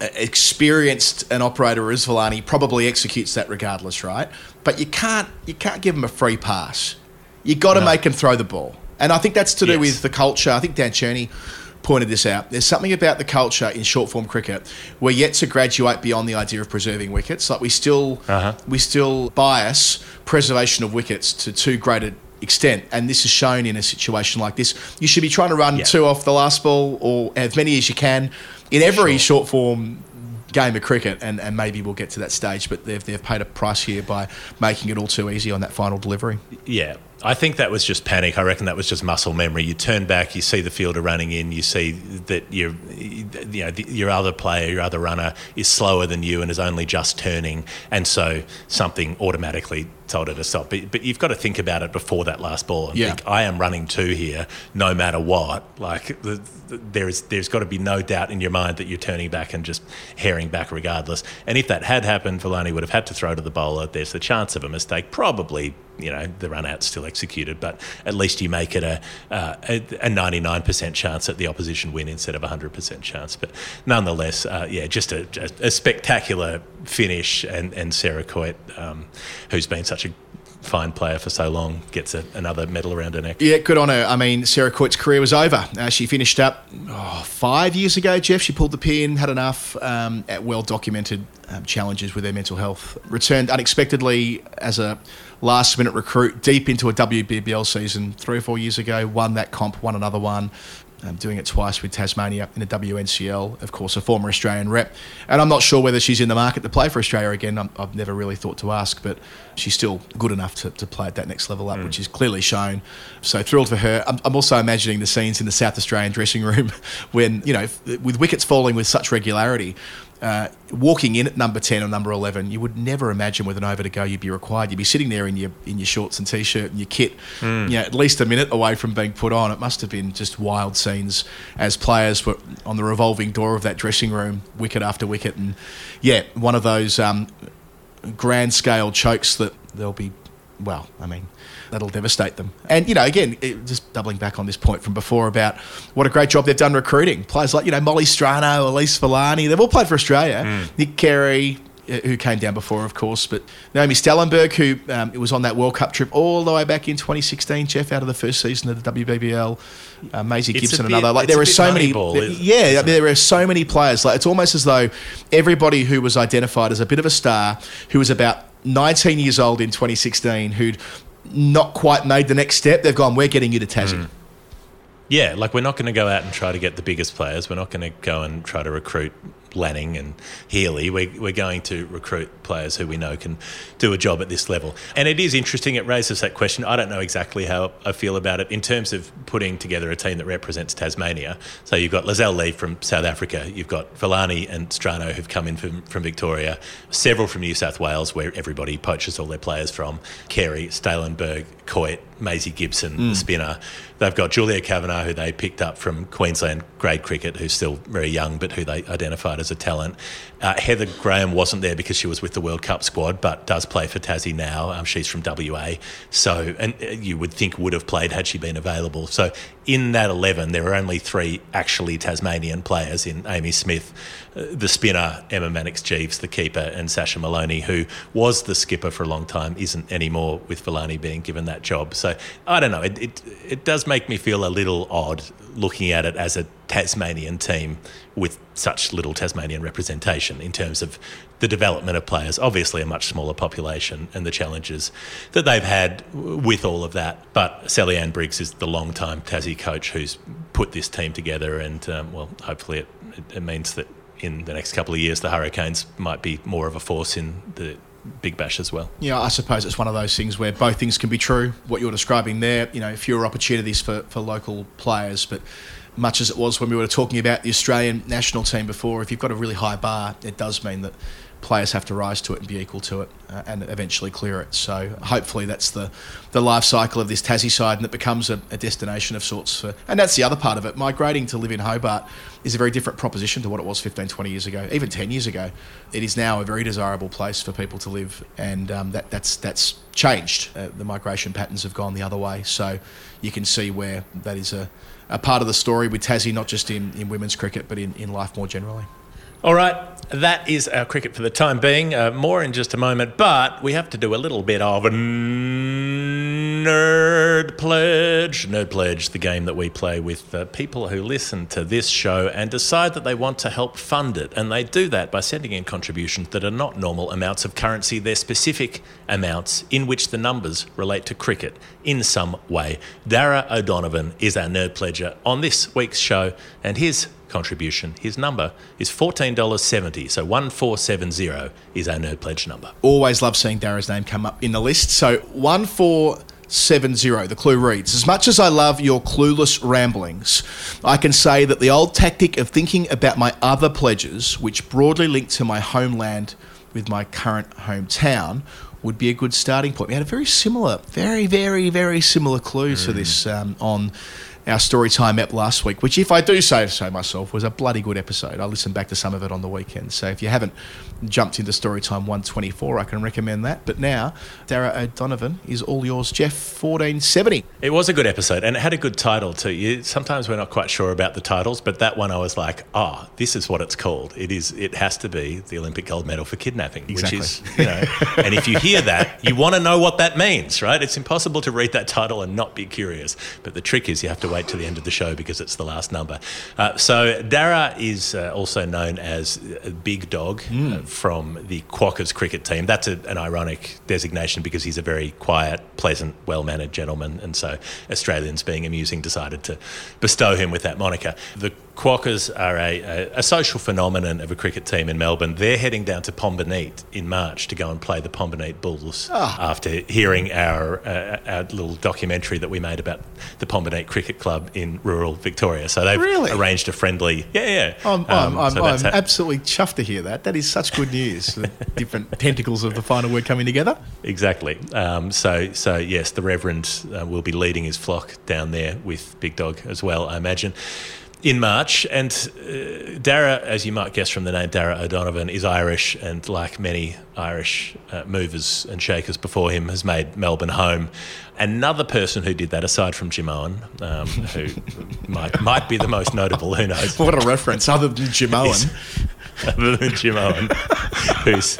experienced an operator as Villani probably executes that regardless, right? But you can't you can't give him a free pass. You got to No. make him throw the ball, and I think that's to do Yes. with the culture. I think Dan Cherny pointed this out. There's something about the culture in short form cricket. We're yet to graduate beyond the idea of preserving wickets. Like we still Uh-huh. we still bias preservation of wickets to too great an extent, and this is shown in a situation like this. You should be trying to run Yeah. two off the last ball or as many as you can in every Sure. short form game of cricket, and, and maybe we'll get to that stage. But they've they've paid a price here by making it all too easy on that final delivery. Yeah, I think that was just panic. I reckon that was just muscle memory. You turn back, you see the fielder running in, you see that your, you know, the, your other player, your other runner is slower than you and is only just turning, and so something automatically told her to stop. But, but you've got to think about it before that last ball and Yeah. think, I am running two here, no matter what. Like the, the, there is, there's got to be no doubt in your mind that you're turning back and just herring back regardless. And if that had happened, Villani would have had to throw to the bowler. There's the chance of a mistake, probably you know the run out's still executed, but at least you make it a uh, a ninety nine percent chance that the opposition win instead of a hundred percent chance. But nonetheless, uh, yeah, just a, a, a spectacular finish, and and Sarah Coyte, um, who's been such a fine player for so long gets a, another medal around her neck. Yeah, good on her. I mean, Sarah Coyte's career was over. Uh, she finished up oh, five years ago, Jeff. She pulled the pin, had enough um, at well documented um, challenges with her mental health. Returned unexpectedly as a last minute recruit deep into a WBBL season three or four years ago, won that comp, won another one. Um, doing it twice with Tasmania in the WNCL, of course, a former Australian rep. And I'm not sure whether she's in the market to play for Australia again. i have never really thought to ask, but she's still good enough to, to play at that next level up, mm. which is clearly shown. So thrilled for her. I'm, I'm, also imagining the scenes in the South Australian [laughs] dressing room [laughs] when, you know, with wickets falling with such regularity, uh, walking in at number 10 or number 11, you would never imagine with an over to go you'd be required. You'd be sitting there in your in your shorts and t-shirt and your kit, mm. you know, at least a minute away from being put on. It must have been just wild scenes as players were on the revolving door of that dressing room, wicket after wicket. And yeah, one of those um, grand scale chokes that they'll be, well, I mean, that'll devastate them. And, you know, again, it, just doubling back on this point from before about what a great job they've done recruiting. Players like, you know, Molly Strano, Elyse Villani, they've all played for Australia. Mm. Nick Carey, uh, who came down before, of course, but Naomi Stalenberg, who um, was on that World Cup trip all the way back in 2016, Jeff, out of the first season of the WBBL. Uh, Maisie It's Gibson, bit- another. Like there are so many. Isn't- yeah, there are so many players. Like it's almost as though everybody who was identified as a bit of a star, who was about 19 years old in 2016, who'd not quite made the next step, they've gone. We're getting you to Tassie. Mm. Yeah, like we're not going to go out and try to get the biggest players. We're not going to go and try to recruit Lanning and Healy. We're, we're going to recruit players who we know can do a job at this level. And it is interesting, it raises that question. I don't know exactly how I feel about it in terms of putting together a team that represents Tasmania. So you've got Lizelle Lee from South Africa, you've got Villani and Strano who've come in from, from Victoria, several from New South Wales, where everybody poaches all their players from, Carey, Stalenberg, Coyte, Maisie Gibson, the mm. spinner. They've got Julia Kavanagh, who they picked up from Queensland grade cricket, who's still very young, but who they identified as a talent. Uh, Heather Graham wasn't there because she was with the World Cup squad, but does play for Tassie now. Um, she's from WA, so and uh, you would think would have played had she been available. So in that eleven, there are only three actually Tasmanian players in Amy Smith, uh, the spinner Emma Manix-Geeves, the keeper, and Sasha Moloney, who was the skipper for a long time, isn't anymore with Villani being given that job. So I don't know. It it, it does make me feel a little odd looking at it as a Tasmanian team with such little Tasmanian representation in terms of the development of players. Obviously, a much smaller population and the challenges that they've had with all of that. But Salliann Briggs is the long-time Tassie coach who's put this team together, and um, well, hopefully, it, it, it means that in the next couple of years, the Hurricanes might be more of a force in the Big Bash as well. Yeah, I suppose it's one of those things where both things can be true. What you're describing there, you know, fewer opportunities for, for local players, but much as it was when we were talking about the Australian national team before, if you've got a really high bar, it does mean that players have to rise to it and be equal to it uh, and eventually clear it. So hopefully that's the, the life cycle of this Tassie side and it becomes a, a destination of sorts. For, and that's the other part of it. Migrating to live in Hobart is a very different proposition to what it was 15, 20 years ago, even 10 years ago. It is now a very desirable place for people to live and um, that, that's, that's changed. Uh, the migration patterns have gone the other way. So you can see where that is a, a part of the story with Tassie, not just in, in women's cricket, but in, in life more generally. All right, that is our cricket for the time being. Uh, more in just a moment, but we have to do a little bit of a nerd pledge. Nerd pledge, the game that we play with uh, people who listen to this show and decide that they want to help fund it, and they do that by sending in contributions that are not normal amounts of currency. They're specific amounts in which the numbers relate to cricket in some way. Darragh O'Donovan is our nerd pledger on this week's show, and his contribution. His number is $14.70. So 1470 is our nerd pledge number. Always love seeing Darragh's name come up in the list. So 1470, the clue reads As much as I love your clueless ramblings, I can say that the old tactic of thinking about my other pledges, which broadly link to my homeland with my current hometown, would be a good starting point. We had a very similar, very, very, very similar clue to this um, on our story time app last week, which, if I do say so myself, was a bloody good episode. I listened back to some of it on the weekend. So if you haven't jumped into Storytime 124, I can recommend that. But now, Darragh O'Donovan is all yours, Jeff, 1470. It was a good episode and it had a good title too. You, sometimes we're not quite sure about the titles, but that one I was like, oh, this is what it's called. It is. It has to be the Olympic gold medal for kidnapping, Exactly. which is, you know, and if you hear that, you want to know what that means, right? It's impossible to read that title and not be curious. But the trick is you have to wait to the end of the show because it's the last number. Uh, so Darragh is uh, also known as a Big Dog uh, from the Quackers cricket team. That's a, an ironic designation because he's a very quiet, pleasant, well-mannered gentleman, and so Australians, being amusing, decided to bestow him with that moniker. The Quackers are a, a, a social phenomenon of a cricket team in Melbourne. They're heading down to Pomborneit in March to go and play the Pomborneit Bulls after hearing our, uh, our little documentary that we made about the Pomborneit Cricket Club in rural Victoria. So they've Really? arranged a friendly, yeah, yeah. I'm, I'm, Um, I'm, I'm absolutely chuffed to hear that. That is such good news. the [laughs] different tentacles of the final word coming together. Exactly. Um, so, so yes, the Reverend uh, will be leading his flock down there with Big Dog as well, I imagine, in March. And uh, Darragh, as you might guess from the name Darragh O'Donovan, is Irish, and like many Irish uh, movers and shakers before him, has made Melbourne home. Another person who did that, aside from Jimeoin, um, who [laughs] might might be the most notable, who knows? What a reference, other than Jimeoin. Other than Jimeoin, [laughs] who's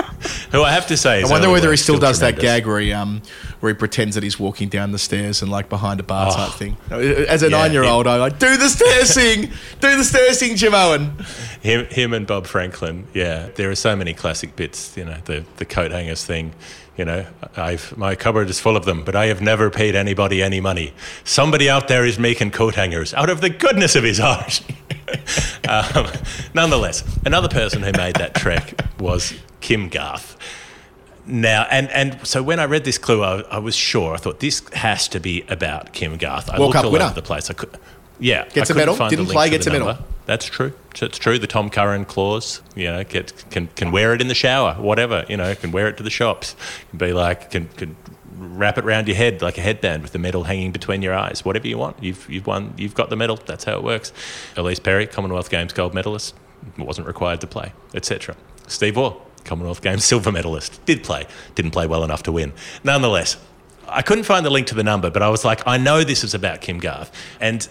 who I have to say, I wonder whether he still does that gag where he, um, where he pretends that he's walking down the stairs and like behind a bar Oh. type thing. As a Yeah, nine-year-old, I like do the stair sing, do the stair sing, Jimeoin. Him, him and Bob Franklin, yeah. There are so many classic bits, you know, the, the coat hangers thing. You know, I've my cupboard is full of them, but I have never paid anybody any money. Somebody out there is making coat hangers out of the goodness of his heart. [laughs] [laughs] um, nonetheless, another person who made that trek was Kim Garth. Now, and, and so when I read this clue, I, I was sure. I thought this has to be about Kim Garth. I World looked Cup all winner. over the place. I could, yeah, Gets I a medal, didn't play, gets a medal. That's true. It's true. The Tom Curran clause, you know, get, can can wear it in the shower, whatever, you know, can wear it to the shops. Can be like, can can wrap it around your head like a headband with the medal hanging between your eyes. Whatever you want, you've you've won. You've got the medal. That's how it works. Ellyse Perry, Commonwealth Games gold medalist, wasn't required to play, etc. Steve Orr, Commonwealth Games silver medalist, did play, didn't play well enough to win. Nonetheless, I couldn't find the link to the number, but I was like, I know this is about Kim Garth. And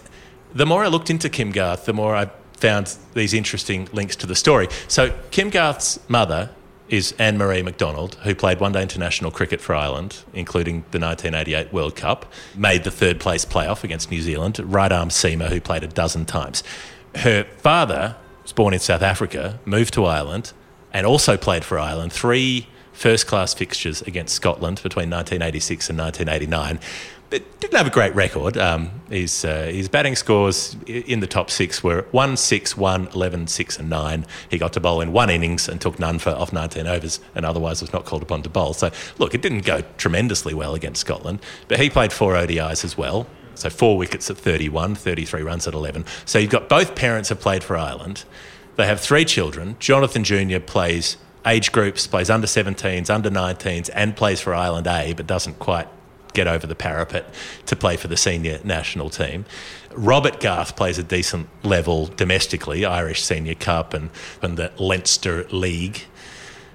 the more I looked into Kim Garth, the more I found these interesting links to the story. So, Kim Garth's mother is Anne Marie MacDonald, who played one day international cricket for Ireland, including the 1988 World Cup, made the third place playoff against New Zealand, right arm seamer who played a dozen times. Her father was born in South Africa, moved to Ireland, and also played for Ireland. Three first class fixtures against Scotland between 1986 and 1989. But didn't have a great record. Um, his, uh, his batting scores in the top six were 1 6, 1, 11, 6, and 9. He got to bowl in one innings and took none for off 19 overs and otherwise was not called upon to bowl. So, look, it didn't go tremendously well against Scotland, but he played four ODIs as well. So, four wickets at 31, 33 runs at 11. So, you've got both parents have played for Ireland. They have three children. Jonathan Jr. plays age groups, plays under 17s, under 19s, and plays for Ireland A, but doesn't quite get over the parapet to play for the senior national team. Robert Garth plays a decent level domestically, Irish Senior Cup and, and the Leinster League.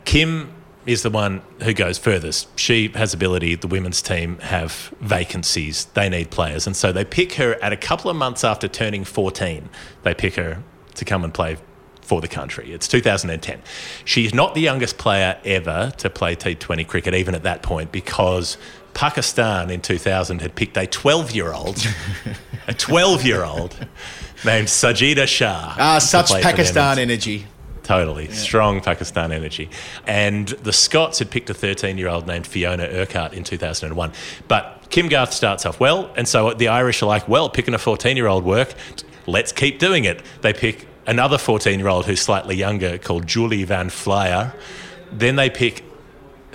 Kim is the one who goes furthest. She has ability. The women's team have vacancies. They need players. And so they pick her at a couple of months after turning 14. They pick her to come and play for the country. It's 2010. She's not the youngest player ever to play T20 cricket, even at that point, because Pakistan in 2000 had picked a 12 year old, [laughs] a 12 year old named Sajida Shah. Ah, such play for them. Pakistan energy. Totally. Strong Pakistan energy. And the Scots had picked a 13 year old named Fiona Urquhart in 2001. But Kim Garth starts off well. And so the Irish are like, well, picking a 14 year old work, let's keep doing it. They pick another 14 year old who's slightly younger called Julie Van Flyer. Then they pick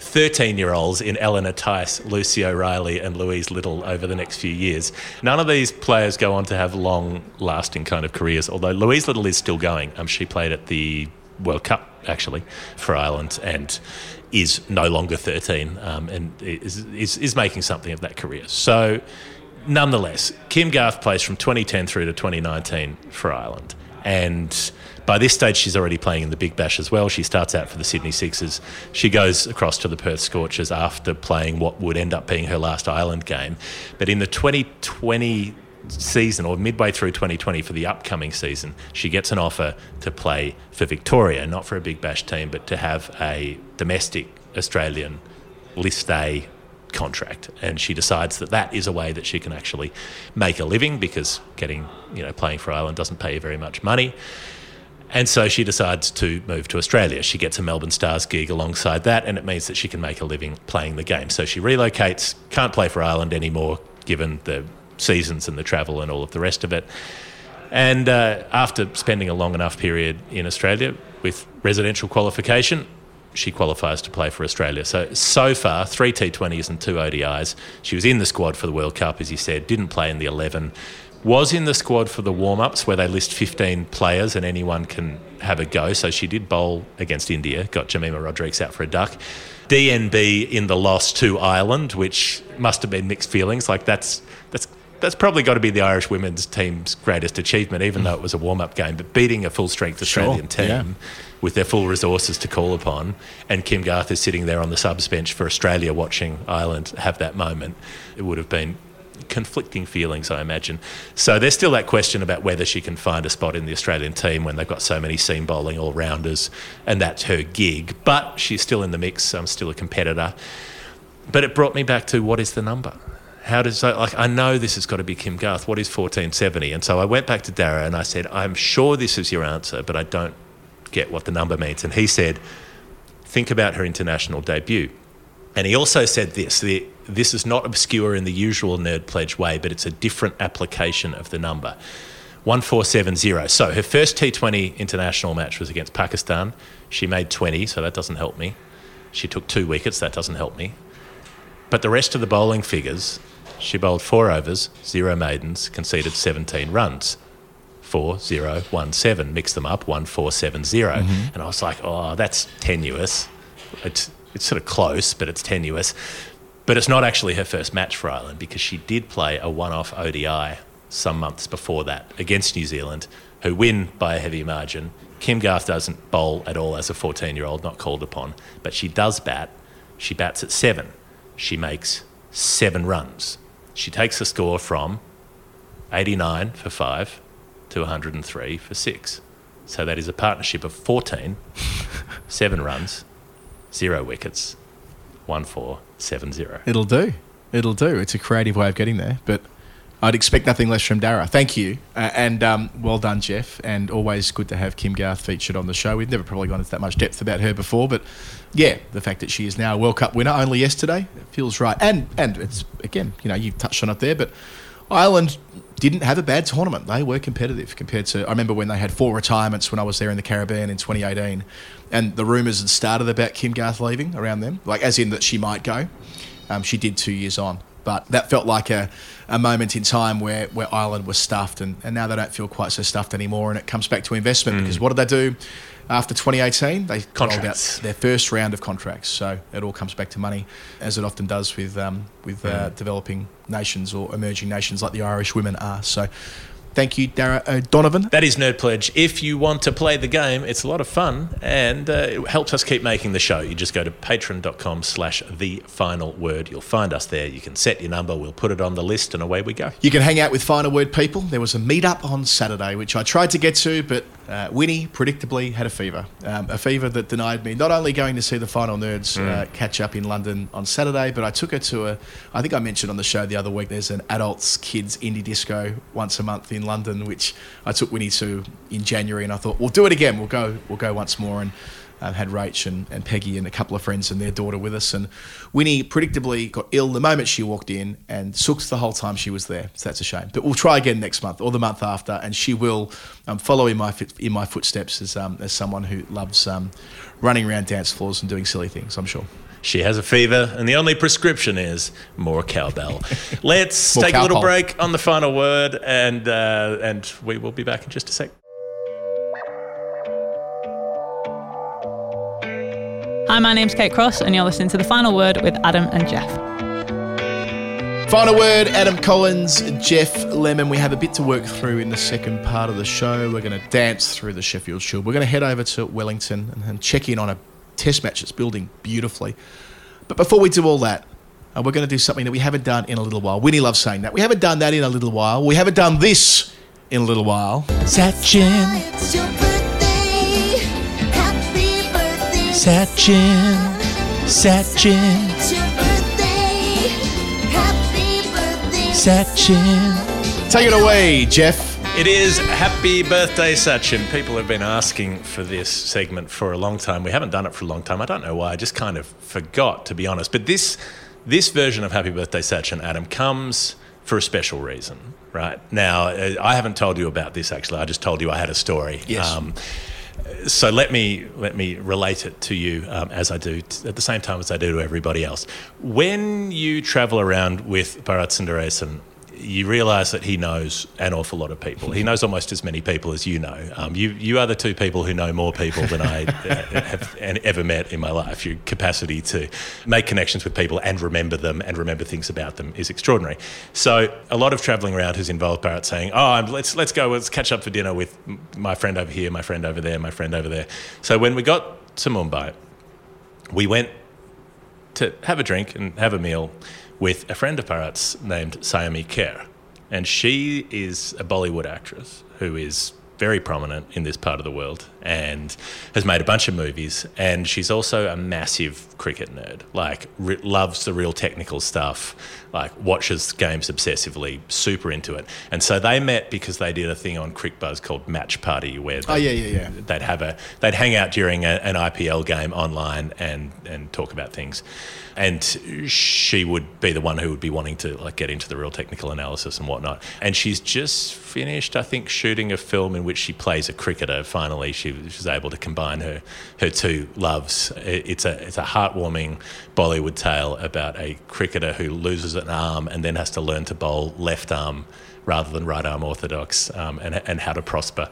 13 year olds in Eleanor Tice, Lucy O'Reilly, and Louise Little over the next few years. None of these players go on to have long lasting kind of careers, although Louise Little is still going. Um, she played at the World Cup, actually, for Ireland and is no longer 13 um, and is, is, is making something of that career. So nonetheless, Kim Garth plays from 2010 through to 2019 for Ireland. And by this stage, she's already playing in the Big Bash as well. She starts out for the Sydney Sixers. She goes across to the Perth Scorchers after playing what would end up being her last Ireland game. But in the 2020 season or midway through 2020 for the upcoming season, she gets an offer to play for Victoria, not for a Big Bash team, but to have a domestic Australian list A contract and she decides that that is a way that she can actually make a living because getting you know playing for Ireland doesn't pay you very much money and so she decides to move to Australia. She gets a Melbourne Stars gig alongside that, and it means that she can make a living playing the game. So she relocates, can't play for Ireland anymore, given the seasons and the travel and all of the rest of it. And uh, after spending a long enough period in Australia with residential qualification, she qualifies to play for Australia. So, so far, three T20s and two ODIs. She was in the squad for the World Cup, as you said, didn't play in the 11 was in the squad for the warm ups where they list 15 players and anyone can have a go. So she did bowl against India, got Jemimah Rodrigues out for a duck. DNB in the loss to Ireland, which must have been mixed feelings. Like that's that's that's probably got to be the Irish women's team's greatest achievement, even though it was a warm up game. But beating a full strength Australian Sure, team yeah. with their full resources to call upon, and Kim Garth is sitting there on the subs bench for Australia watching Ireland have that moment, it would have been conflicting feelings, I imagine. So there's still that question about whether she can find a spot in the Australian team when they've got so many seam bowling all rounders, and that's her gig. But she's still in the mix. I'm still a competitor. But it brought me back to what is the number? How does so like I know this has got to be Kim Garth. What is 1470? And so I went back to Darragh and I said, I'm sure this is your answer, but I don't get what the number means. And he said, think about her international debut. And he also said this the, this is not obscure in the usual Nerd Pledge way, but it's a different application of the number. 1470. So her first T20 international match was against Pakistan. She made 20, so that doesn't help me. She took two wickets, that doesn't help me. But the rest of the bowling figures, she bowled four overs, zero maidens, conceded 17 runs. Four, zero, one, seven. Mix them up, one, four, seven, zero. Mm-hmm. And I was like, oh, that's tenuous. It's, it's sort of close, but it's tenuous. But it's not actually her first match for Ireland because she did play a one off ODI some months before that against New Zealand, who win by a heavy margin. Kim Garth doesn't bowl at all as a 14 year old, not called upon, but she does bat. She bats at seven. She makes seven runs. She takes the score from 89 for five to 103 for six. So that is a partnership of 14, [laughs] seven runs, zero wickets, one four seven zero. It'll do. It'll do. It's a creative way of getting there, but I'd expect nothing less from Darragh. Thank you. Uh, and um, well done, Jeff. And always good to have Kim Garth featured on the show. We've never probably gone into that much depth about her before, but yeah, the fact that she is now a World Cup winner only yesterday feels right. And, and it's, again, you know, you've touched on it there, but Ireland didn't have a bad tournament. They were competitive compared to. I remember when they had four retirements when I was there in the Caribbean in 2018, and the rumours had started about Kim Garth leaving around them, like as in that she might go. Um, she did two years on, but that felt like a, a moment in time where, where Ireland was stuffed, and, and now they don't feel quite so stuffed anymore. And it comes back to investment because what did they do after 2018? They rolled out Contracts. their first round of contracts. So it all comes back to money, as it often does with um, with uh, developing nations or emerging nations like the Irish women are. So thank you, Darragh O'Donovan. That is Nerd Pledge. If you want to play the game, it's a lot of fun and uh, it helps us keep making the show. You just go to patreon.com slash the final word. You'll find us there. You can set your number. We'll put it on the list and away we go. You can hang out with Final Word people. There was a meet-up on Saturday, which I tried to get to, but uh, Winnie predictably had a fever. Um, a fever that denied me not only going to see the Final Nerds uh, catch up in London on Saturday, but I took her to a, I think I mentioned on the show the other week, there's an adults kids indie disco once a month in London, which I took Winnie to in January, and I thought, we'll do it again. We'll go, we'll go once more. And um, had Rach and, and Peggy and a couple of friends and their daughter with us. And Winnie predictably got ill the moment she walked in and sooked the whole time she was there. So that's a shame. But we'll try again next month or the month after, and she will um, follow in my in my footsteps as um, as someone who loves um, running around dance floors and doing silly things. I'm sure. She has a fever, and the only prescription is more cowbell. [laughs] Let's More take a little cowpole. break on the final word, and uh, and we will be back in just a sec. Hi, my name's Kate Cross, and you're listening to The Final Word with Adam and Jeff. Final word Adam Collins, Geoff Lemon. We have a bit to work through in the second part of the show. We're going to dance through the Sheffield Shield. We're going to head over to Wellington and, and check in on a test match that's building beautifully. But before we do all that, uh, we're going to do something that we haven't done in a little while. Winnie loves saying that. We haven't done that in a little while. We haven't done this in a little while. Sachin, birthday. Sachin, Sachin, It's your birthday. Happy birthday. Sachin. Take it away, Jeff. It is Happy Birthday Sachin. People have been asking for this segment for a long time. We haven't done it for a long time. I don't know why. I just kind of forgot, to be honest. But this this version of Happy Birthday Sachin, Adam, comes for a special reason, right? Now, uh, I haven't told you about this actually. I just told you I had a story. Yes. So let me let me relate it to you um, as I do t- at the same time as I do to everybody else. When you travel around with Bharat Sundaresan, you realise that he knows an awful lot of people. He knows almost as many people as you know. Um, you you are the two people who know more people than I uh, have ever met in my life. Your capacity to make connections with people and remember them and remember things about them is extraordinary. So a lot of travelling around has involved Bharat saying, "Oh, let's let's go. Let's catch up for dinner with my friend over here, my friend over there, my friend over there." So when we got to Mumbai, we went to have a drink and have a meal with a friend of Bharat's named Saiyami Kher. And she is a Bollywood actress who is very prominent in this part of the world and has made a bunch of movies. And she's also a massive cricket nerd, like, re- loves the real technical stuff, like, watches games obsessively, super into it. And so they met because they did a thing on Cricbuzz called Match Party, where Oh, they- yeah, yeah, yeah. they'd have a they'd hang out during a, an IPL game online and and talk about things, and she would be the one who would be wanting to like get into the real technical analysis and whatnot. And she's just finished, I think, shooting a film in which she plays a cricketer. Finally, she was able to combine her her two loves. It- It's a it's a heartwarming Bollywood tale about a cricketer who loses an arm and then has to learn to bowl left arm rather than right arm orthodox, um, and and how to prosper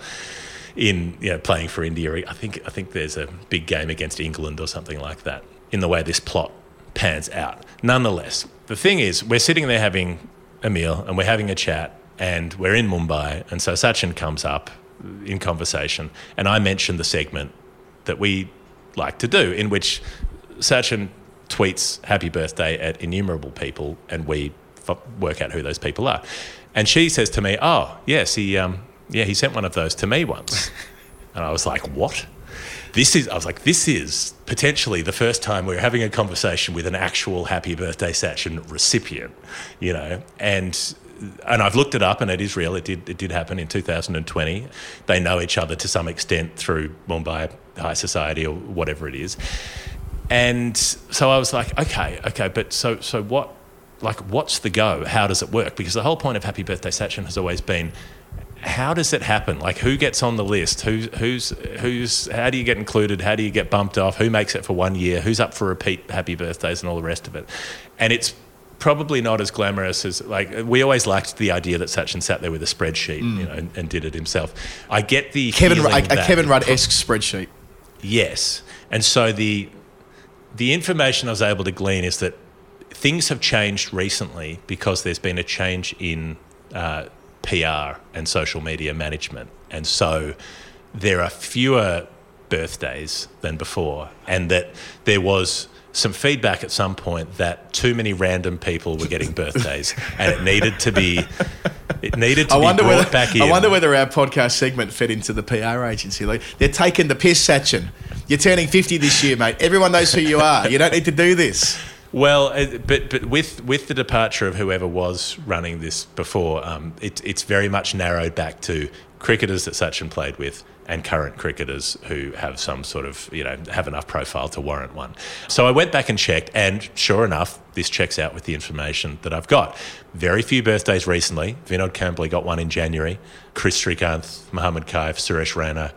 in you know, playing for India. I think I think there's a big game against England or something like that. In the way this plot pans out. Nonetheless, the thing is, we're sitting there having a meal and we're having a chat, and we're in Mumbai, and so Sachin comes up in conversation, and I mentioned the segment that we like to do, in which Sachin tweets "Happy Birthday" at innumerable people, and we f- work out who those people are. And she says to me, "Oh, yes, he, um, yeah, he sent one of those to me once." [laughs] and I was like, "What?" This is. I was like, "This is potentially the first time we're having a conversation with an actual Happy Birthday Sachin recipient, you know." And and I've looked it up, and it is real. It did. It did happen in 2020. They know each other to some extent through Mumbai high society or whatever it is. And so I was like, okay, okay, but so so what? Like, what's the go? How does it work? Because the whole point of Happy Birthday Sachin has always been, how does it happen? Like, who gets on the list? Who's who's who's? How do you get included? How do you get bumped off? Who makes it for one year? Who's up for repeat Happy Birthdays and all the rest of it? And it's probably not as glamorous as like we always liked the idea that Sachin sat there with a spreadsheet, you know, and, and did it himself. I get the Kevin, a, a Kevin Rudd esque spreadsheet. Yes. And so the the information I was able to glean is that things have changed recently because there's been a change in uh, PR and social media management, and so there are fewer birthdays than before, and that there was some feedback at some point that too many random people were getting birthdays, and it needed to be it needed to I be wonder brought whether back in. I wonder whether our podcast segment fed into the PR agency. Like they're taking the piss, Sachin. You're turning fifty this year, mate. Everyone knows who you are. You don't need to do this. Well, uh, but but with with the departure of whoever was running this before, um, it, it's very much narrowed back to cricketers that Sachin played with and current cricketers who have some sort of you know have enough profile to warrant one. So I went back and checked, and sure enough, this checks out with the information that I've got. Very few birthdays recently. Vinod Kambli got one in January. Kris Srikkanth, Muhammad Kaif, Suresh Raina.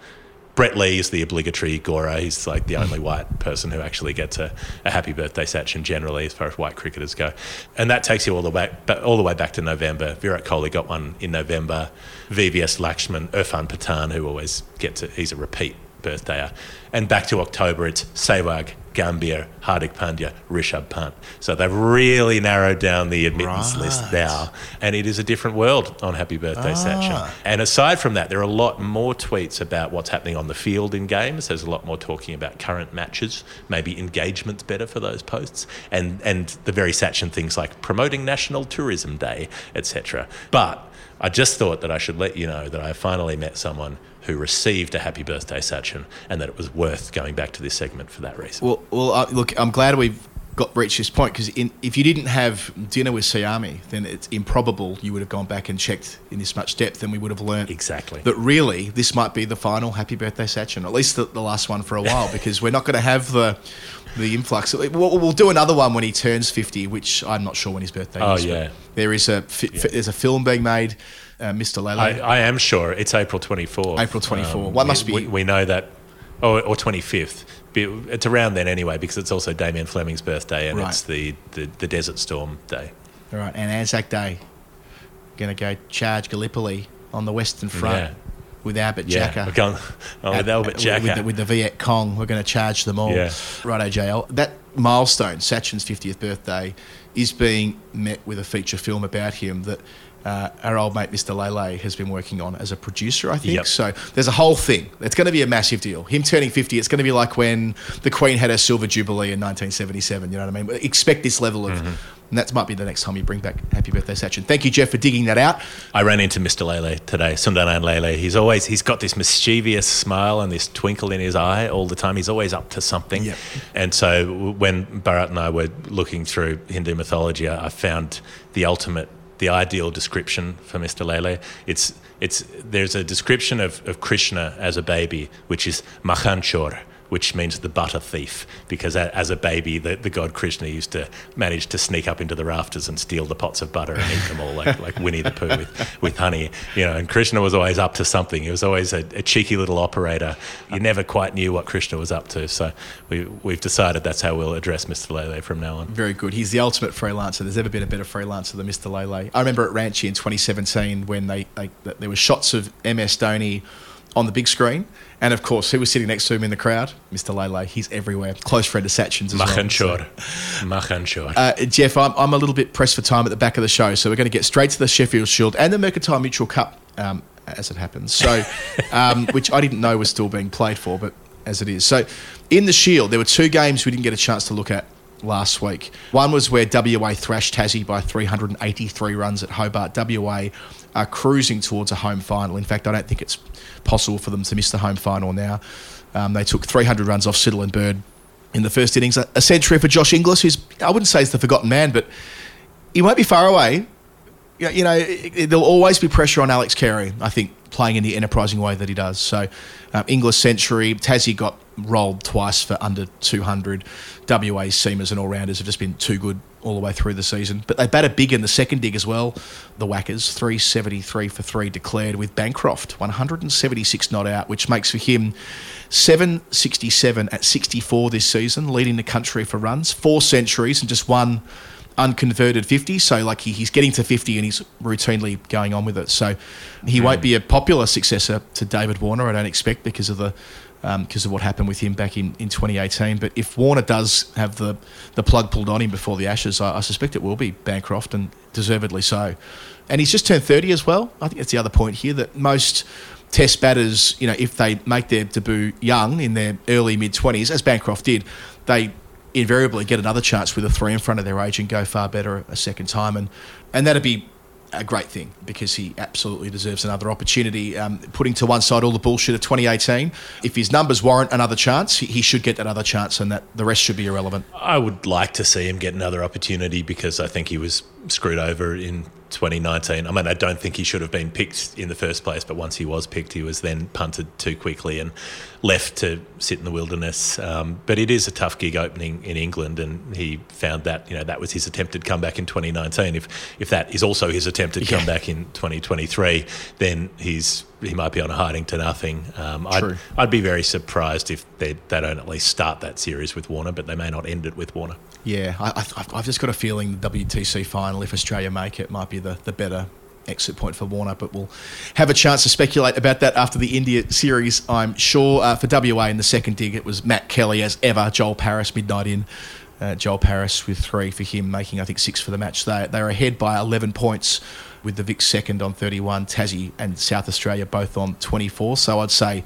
Brett Lee is the obligatory Gora. He's like the only white person who actually gets a, a happy birthday Sachin generally, as far as white cricketers go. And that takes you all the way ba- all the way back to November. Virat Kohli got one in November. VVS Laxman, Irfan Pathan, who always gets it. He's a repeat birthdayer. And back to October, it's Sehwag, Gambhir, Hardik Pandya, Rishabh Pant. So they've really narrowed down the admittance list now, and it is a different world on Happy Birthday ah. Sachin. And aside from that, there are a lot more tweets about what's happening on the field in games. There's a lot more talking about current matches, maybe engagement's better for those posts, and and the very Sachin things like promoting National Tourism Day, etc. But I just thought that I should let you know that I finally met someone who received a happy birthday Sachin and that it was worth going back to this segment for that reason. Well, well, uh, look, I'm glad we've got reached this point because if you didn't have dinner with Saiyami, then it's improbable you would have gone back and checked in this much depth, and we would have learned Exactly. that really this might be the final Happy Birthday Sachin, at least the, the last one for a while, [laughs] because we're not going to have the the influx. We'll, we'll do another one when he turns 50, which I'm not sure when his birthday Oh, is. but yeah. there is a fi- there's a film being made, uh, Mr. Lele. I, I am sure it's April 24th. April 24th. One must we, be- We, we know that, or, or 25th. It's around then anyway because it's also Damien Fleming's birthday and Right. it's the, the, the Desert Storm Day. All right, and Anzac Day, going to go charge Gallipoli on the western front Yeah. with Albert Yeah, Jacka. we're going oh, with Albert Jacka. With the, with the Viet Cong, we're going to charge them all. Yeah. Righto, JL. That milestone, Sachin's 50th birthday, is being met with a feature film about him that uh, our old mate Mr. Lele has been working on as a producer, I think. Yep. So there's a whole thing. It's going to be a massive deal. Him turning 50, it's going to be like when the Queen had her silver jubilee in 1977. You know what I mean? Expect this level of. Mm-hmm. And that might be the next time you bring back Happy Birthday Sachin. Thank you, Jeff, for digging that out. I ran into Mr. Lele today, Sunandan Lele. He's always he's got this mischievous smile and this twinkle in his eye all the time. He's always up to something. Yep. And so when Bharat and I were looking through Hindu mythology, I I found the ultimate, the ideal description for Mr. Lele. It's it's there's a description of, of Krishna as a baby, which is Makhanchor. Which means the butter thief, because as a baby, the, the god Krishna used to manage to sneak up into the rafters and steal the pots of butter and eat them all, like, like Winnie the Pooh with, with honey. You know, and Krishna was always up to something. He was always a, a cheeky little operator. You never quite knew what Krishna was up to. So we, we've decided that's how we'll address Mr. Lele from now on. Very good. He's the ultimate freelancer. There's ever been a better freelancer than Mr. Lele. I remember at Ranchi in 2017 when they, they there were shots of MS Dhoni on the big screen, and of course, who was sitting next to him in the crowd? Mr. Lele. He's everywhere. Close friend of Sachin's as well. Makhanchor. Makhanchor. Uh, Jeff, I'm, I'm a little bit pressed for time at the back of the show, so we're going to get straight to the Sheffield Shield and the Mercantile Mutual Cup, um, as it happens. So, [laughs] um, which I didn't know was still being played for, but as it is. So, in the Shield, there were two games we didn't get a chance to look at last week. One was where WA thrashed Tassie by 383 runs at Hobart. WA are cruising towards a home final. In fact, I don't think it's possible for them to miss the home final now. Um, they took 300 runs off Siddle and Bird in the first innings. A, century for Josh Inglis, who's I wouldn't say he's the forgotten man, but he won't be far away. You you know, it- it- there'll always be pressure on Alex Carey, I think, playing in the enterprising way that he does. So, um, Inglis century, Tassie got rolled twice for under 200. WA seamers and all rounders have just been too good all the way through the season. But they batted big in the second dig as well. The Whackers, 373 for three declared, with Bancroft, 176 not out, which makes for him 767 at 64 this season, leading the country for runs, four centuries, and just one unconverted 50. So, like, he, he's getting to 50 and he's routinely going on with it. So, he won't be a popular successor to David Warner, I don't expect, because of the. Um, because of what happened with him back in, in 2018. But if Warner does have the, the plug pulled on him before the Ashes, I, I suspect it will be Bancroft, and deservedly so. And he's just turned 30 as well. I think that's the other point here that most test batters, you know, if they make their debut young in their early mid 20s, as Bancroft did, they invariably get another chance with a three in front of their age and go far better a second time. And, and that'd be a great thing because he absolutely deserves another opportunity. Um, putting to one side all the bullshit of 2018, if his numbers warrant another chance, he, he should get that other chance, and that the rest should be irrelevant. I would like to see him get another opportunity because I think he was screwed over in 2019. I mean, I don't think he should have been picked in the first place, but once he was picked, he was then punted too quickly and left to sit in the wilderness. Um, but it is a tough gig opening in England, and he found that you know that was his attempted comeback in 2019. If if that is also his attempted Yeah. comeback in 2023, then he's he might be on a hiding to nothing. Um. I'd, I'd be very surprised if they, they don't at least start that series with Warner, but they may not end it with Warner. Yeah, I, I've just got a feeling the WTC final, if Australia make it, might be the, the better exit point for Warner, but we'll have a chance to speculate about that after the India series, I'm sure. Uh, for WA in the second dig, it was Matt Kelly as ever, Joel Paris midnight in. Uh, Joel Paris with three for him, making I think six for the match. They they were ahead by 11 points with the Vic second on 31, Tassie and South Australia both on 24. So I'd say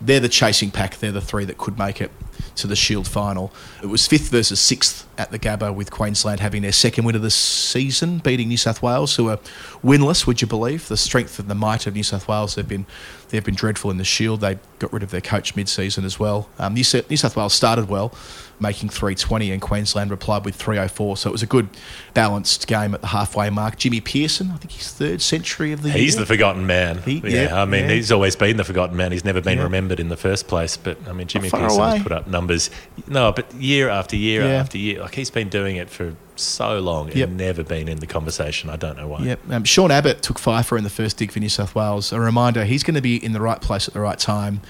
they're the chasing pack. They're the three that could make it to the Shield final. It was fifth versus sixth at the Gabba, with Queensland having their second win of the season, beating New South Wales, who are winless. Would you believe the strength and the might of New South Wales? They've been they've been dreadful in the Shield. They got rid of their coach mid-season as well. Um, New, South, New South Wales started well, making 320, and Queensland replied with 304. So it was a good balanced game at the halfway mark. Jimmy Pearson, I think he's third century of the year. He's year. the forgotten man. He- yeah, yeah, I mean, yeah. he's always been the forgotten man. He's never been Yeah. remembered in the first place. But I mean, Jimmy Pearson away. has put up numbers. No, but year after year after year, like he's been doing it for so long and Yep. never been in the conversation. I don't know why. Yep. Um, Sean Abbott took fifer in the first dig for New South Wales. A reminder, he's going to be in the right place at the right time,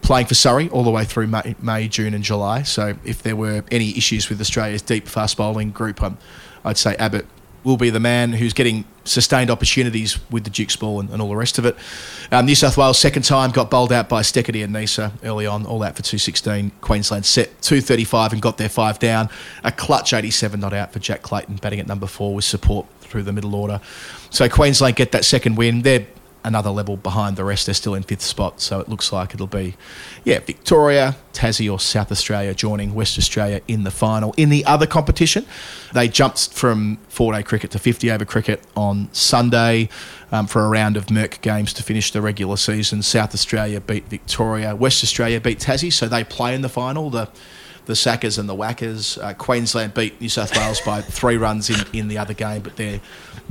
playing for Surrey all the way through May, May June, and July. So if there were any issues with Australia's deep fast bowling group, um, I'd say Abbott will be the man who's getting sustained opportunities with the Dukes ball and, and all the rest of it. Um, New South Wales second time got bowled out by Steketee and Neser early on, all out for 216. Queensland set 235 and got their five down. A clutch 87 not out for Jack Clayton batting at number four with support through the middle order. So Queensland get that second win. They're another level behind the rest. They're still in fifth spot, so it looks like it'll be, yeah, Victoria, Tassie, or South Australia joining West Australia in the final. In the other competition, they jumped from four-day cricket to 50-over cricket on Sunday um, for a round of Merck games to finish the regular season. South Australia beat Victoria, West Australia beat Tassie, so they play in the final. The the Sackers and the Whackers. Uh, Queensland beat New South Wales by three runs in, in the other game, but they're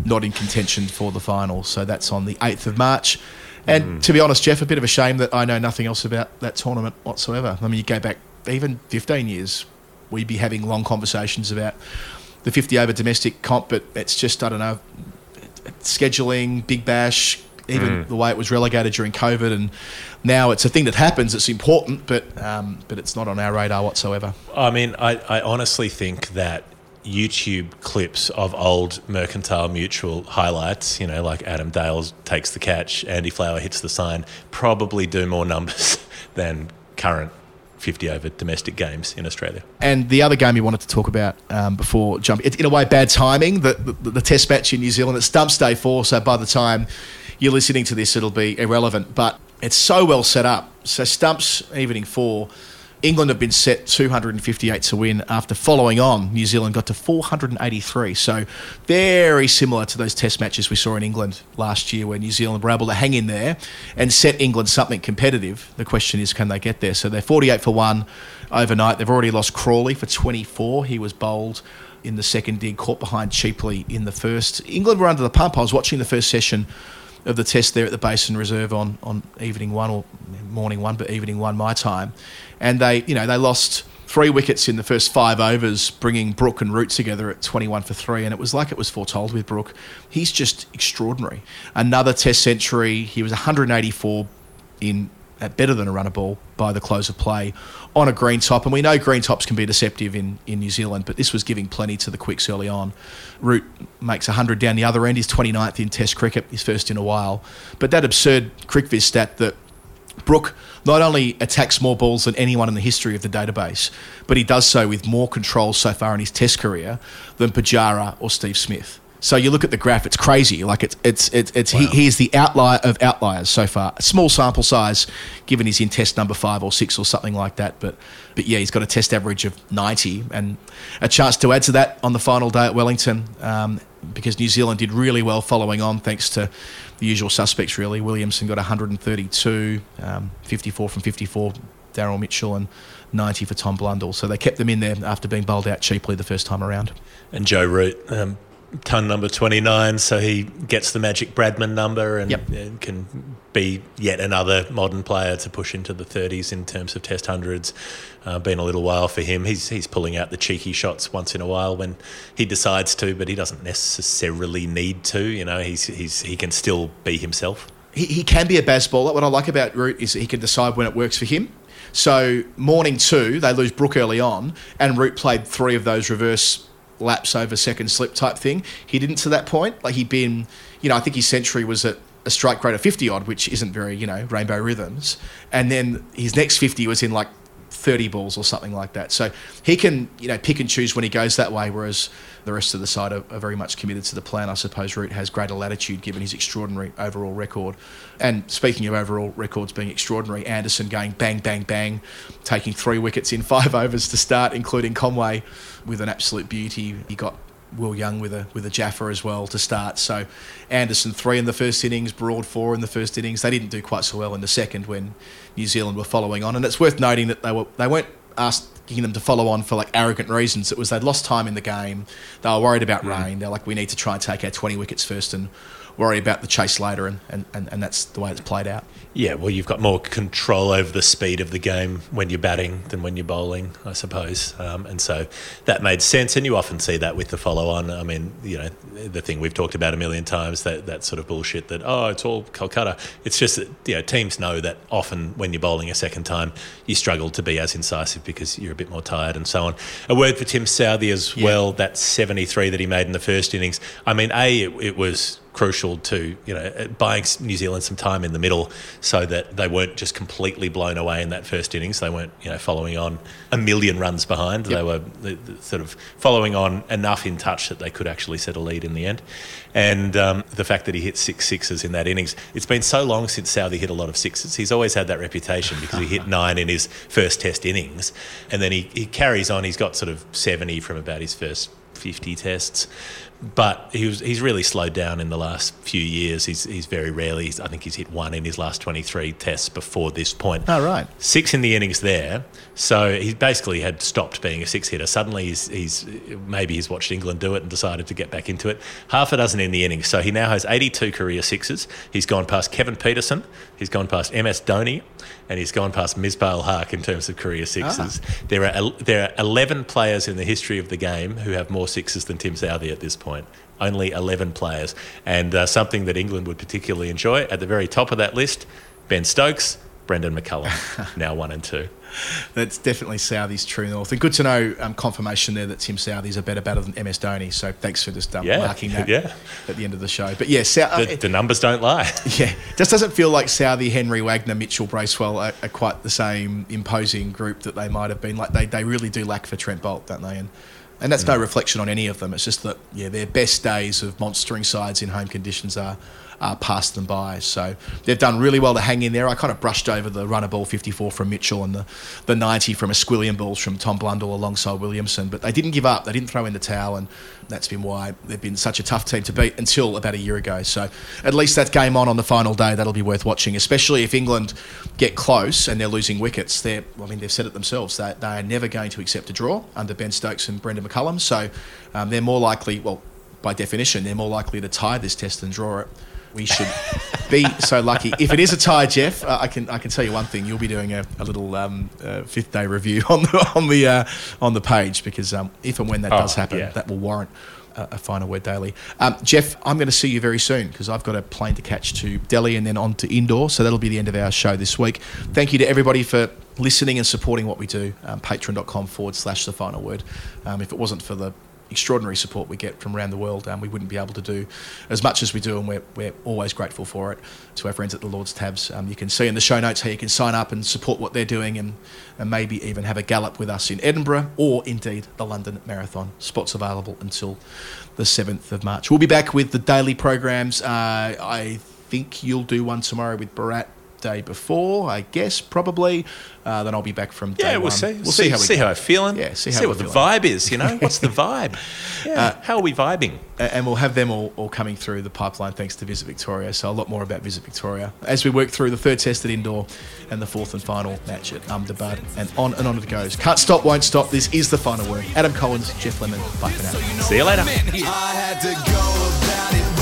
not in contention for the final. So that's on the 8th of March. And to be honest, Geoff, a bit of a shame that I know nothing else about that tournament whatsoever. I mean, you go back even 15 years, we'd be having long conversations about the 50 over domestic comp, but it's just, I don't know, scheduling, Big Bash, even the way it was relegated during COVID, and now it's a thing that happens. It's important, but um, but it's not on our radar whatsoever. I mean, I, I honestly think that YouTube clips of old Mercantile Mutual highlights, you know, like Adam Dale takes the catch, Andy Flower hits the sign, probably do more numbers [laughs] than current 50 over domestic games in Australia. And the other game you wanted to talk about um, before jumping, it's in a way bad timing. The, the the Test match in New Zealand, it's Stumps Day four, so by the time you're listening to this, it'll be irrelevant. But it's so well set up. So Stumps evening four. England have been set 258 to win after following on. New Zealand got to 483. So very similar to those test matches we saw in England last year where New Zealand were able to hang in there and set England something competitive. The question is, can they get there? So they're 48 for one overnight. They've already lost Crawley for 24. He was bowled in the second dig, caught behind cheaply in the first. England were under the pump. I was watching the first session of the test there at the Basin Reserve on, on evening one or morning one, but evening one my time, and they you know they lost three wickets in the first five overs, bringing Brook and Root together at 21 for three, and it was like it was foretold with Brook. He's just extraordinary. Another Test century. He was 184 in better than a runner ball by the close of play on a green top. And we know green tops can be deceptive in, in New Zealand, but this was giving plenty to the quicks early on. Root makes 100 down the other end. He's 29th in Test cricket, his first in a while. But that absurd CricViz stat that Brook not only attacks more balls than anyone in the history of the database, but he does so with more control so far in his Test career than Pujara or Steve Smith. So you look at the graph; it's crazy. Like it's it's it's, it's he, he is the outlier of outliers so far. A small sample size, given he's in Test number five or six or something like that. But but yeah, he's got a Test average of ninety and a chance to add to that on the final day at Wellington. Um, because New Zealand did really well following on, thanks to the usual suspects, really. Williamson got 132, um, 54 from 54, Daryl Mitchell, and 90 for Tom Blundell. So they kept them in there after being bowled out cheaply the first time around. And Joe Root, um, ton number 29, so he gets the magic Bradman number and, Yep. and can be yet another modern player to push into the 30s in terms of test hundreds. Uh, been a little while for him. He's, he's pulling out the cheeky shots once in a while when he decides to, but he doesn't necessarily need to. You know, he's, he's, he can still be himself. he, he can be a Bazballer. What I like about Root is that he can decide when it works for him. So morning two, they lose Brook early on, and Root played three of those reverse laps over second slip type thing. He didn't to that point. Like he'd been, you know, I think his century was at a strike rate of 50 odd, which isn't very, you know, rainbow rhythms. And then his next 50 was in like 30 balls or something like that. So he can, you know, pick and choose when he goes that way, whereas the rest of the side are, are very much committed to the plan. I suppose Root has greater latitude given his extraordinary overall record. And speaking of overall records being extraordinary, Anderson going bang, bang, bang, taking three wickets in five [laughs] overs to start, including Conway with an absolute beauty. He got Will Young with a with a Jaffa as well to start. So Anderson three in the first innings, Broad four in the first innings. They didn't do quite so well in the second when New Zealand were following on. And it's worth noting that they were they weren't asking them to follow on for like arrogant reasons. It was they'd lost time in the game. They were worried about hmm. rain. They're like, we need to try and take our twenty wickets first and worry about the chase later. And, and, and, and that's the way it's played out. Yeah, well, you've got more control over the speed of the game when you're batting than when you're bowling, I suppose. Um, and so that made sense. And you often see that with the follow on. I mean, you know, the thing we've talked about a million times that, that sort of bullshit that, oh, it's all Kolkata. It's just that, you know, teams know that often when you're bowling a second time, you struggle to be as incisive because you're a bit more tired and so on. A word for Tim Southey as Yeah. well, that 73 that he made in the first innings. I mean, A, it, it was crucial to you know buying New Zealand some time in the middle so that they weren't just completely blown away in that first innings. They weren't you know following on a million runs behind. They were sort of following on enough in touch that they could actually set a lead in the end. And um, the fact that he hit six sixes in that innings, it's been so long since Southey hit a lot of sixes. He's always had that reputation [laughs] because he hit nine in his first Test innings, and then he, he carries on. He's got sort of seventy from about his first 50 tests. But he was, he's really slowed down in the last few years. He's, he's very rarely, he's, I think he's hit one in his last 23 tests before this point. Oh, right. Six in the innings there. So he basically had stopped being a six hitter. Suddenly he's, he's maybe he's watched England do it and decided to get back into it. Half a dozen in the innings. So he now has 82 career sixes. He's gone past Kevin Pietersen. He's gone past MS Dhoni. And he's gone past Misbah Haq in terms of career sixes. There are there are 11 players in the history of the game who have more sixes than Tim Southey at this point. Only 11 players. And uh, something that England would particularly enjoy at the very top of that list Ben Stokes, Brendon McCullum, [laughs] now one and two. That's definitely Southey's true north. And good to know um, confirmation there that Tim Southey's a better batter than MS Dhoni. So thanks for just um, Yeah, marking that [laughs] yeah. at the end of the show. But yeah, Sou- The, the numbers don't lie. [laughs] Yeah, just doesn't feel like Southey, Henry, Wagner, Mitchell, Bracewell are, are quite the same imposing group that they might have been. Like they, they really do lack for Trent Boult, don't they? And and that's no reflection on any of them. It's just that yeah, their best days of monstering sides in home conditions are are past them by. So they've done really well to hang in there. I kind of brushed over the runner ball 54 from Mitchell and the, the 90 from Esquillian balls from Tom Blundell alongside Williamson, but they didn't give up. They didn't throw in the towel, and that's been why they've been such a tough team to beat until about a year ago. So at least that game on on the final day, that'll be worth watching, especially if England get close and they're losing wickets. They're, I mean, they've said it themselves that they are never going to accept a draw under Ben Stokes and Brendon McCullum. So um, they're more likely, well, by definition, they're more likely to tie this test than draw it. We should [laughs] be so lucky. If it is a tie, Geoff, uh, I can I can tell you one thing: you'll be doing a, a little um, uh, fifth day review [laughs] on the on the uh, on the page because um, if and when that Oh, does happen, yeah. that will warrant a, final word daily. Um, Geoff, I'm going to see you very soon because I've got a plane to catch to Delhi and then on to Indore. So that'll be the end of our show this week. Thank you to everybody for listening and supporting what we do. Um, Patreon.com forward slash the final word. Um, if it wasn't for the extraordinary support we get from around the world, um, we wouldn't be able to do as much as we do, and we're, we're always grateful for it. To our friends at the Lord's Tavs, um, you can see in the show notes how you can sign up and support what they're doing, and, and maybe even have a gallop with us in Edinburgh or indeed the London Marathon. Spots available until the 7th of March. We'll be back with the daily programs. Uh, I think you'll do one tomorrow with Bharat. Day before, I guess, probably. Uh, then I'll be back from day Yeah, we'll one. see. We'll see, see how we see go. how I'm feeling. Yeah, see see, how what we're the vibe is. You know, what's the vibe? [laughs] Yeah, how are we vibing? And we'll have them all, all coming through the pipeline thanks to Visit Victoria. So a lot more about Visit Victoria as we work through the third test at Indore and the fourth and final match at Ahmedabad and on and on it goes. Can't stop, won't stop. This is the final word. Adam Collins, Geoff Lemon. Bye for now. See you later. I had to go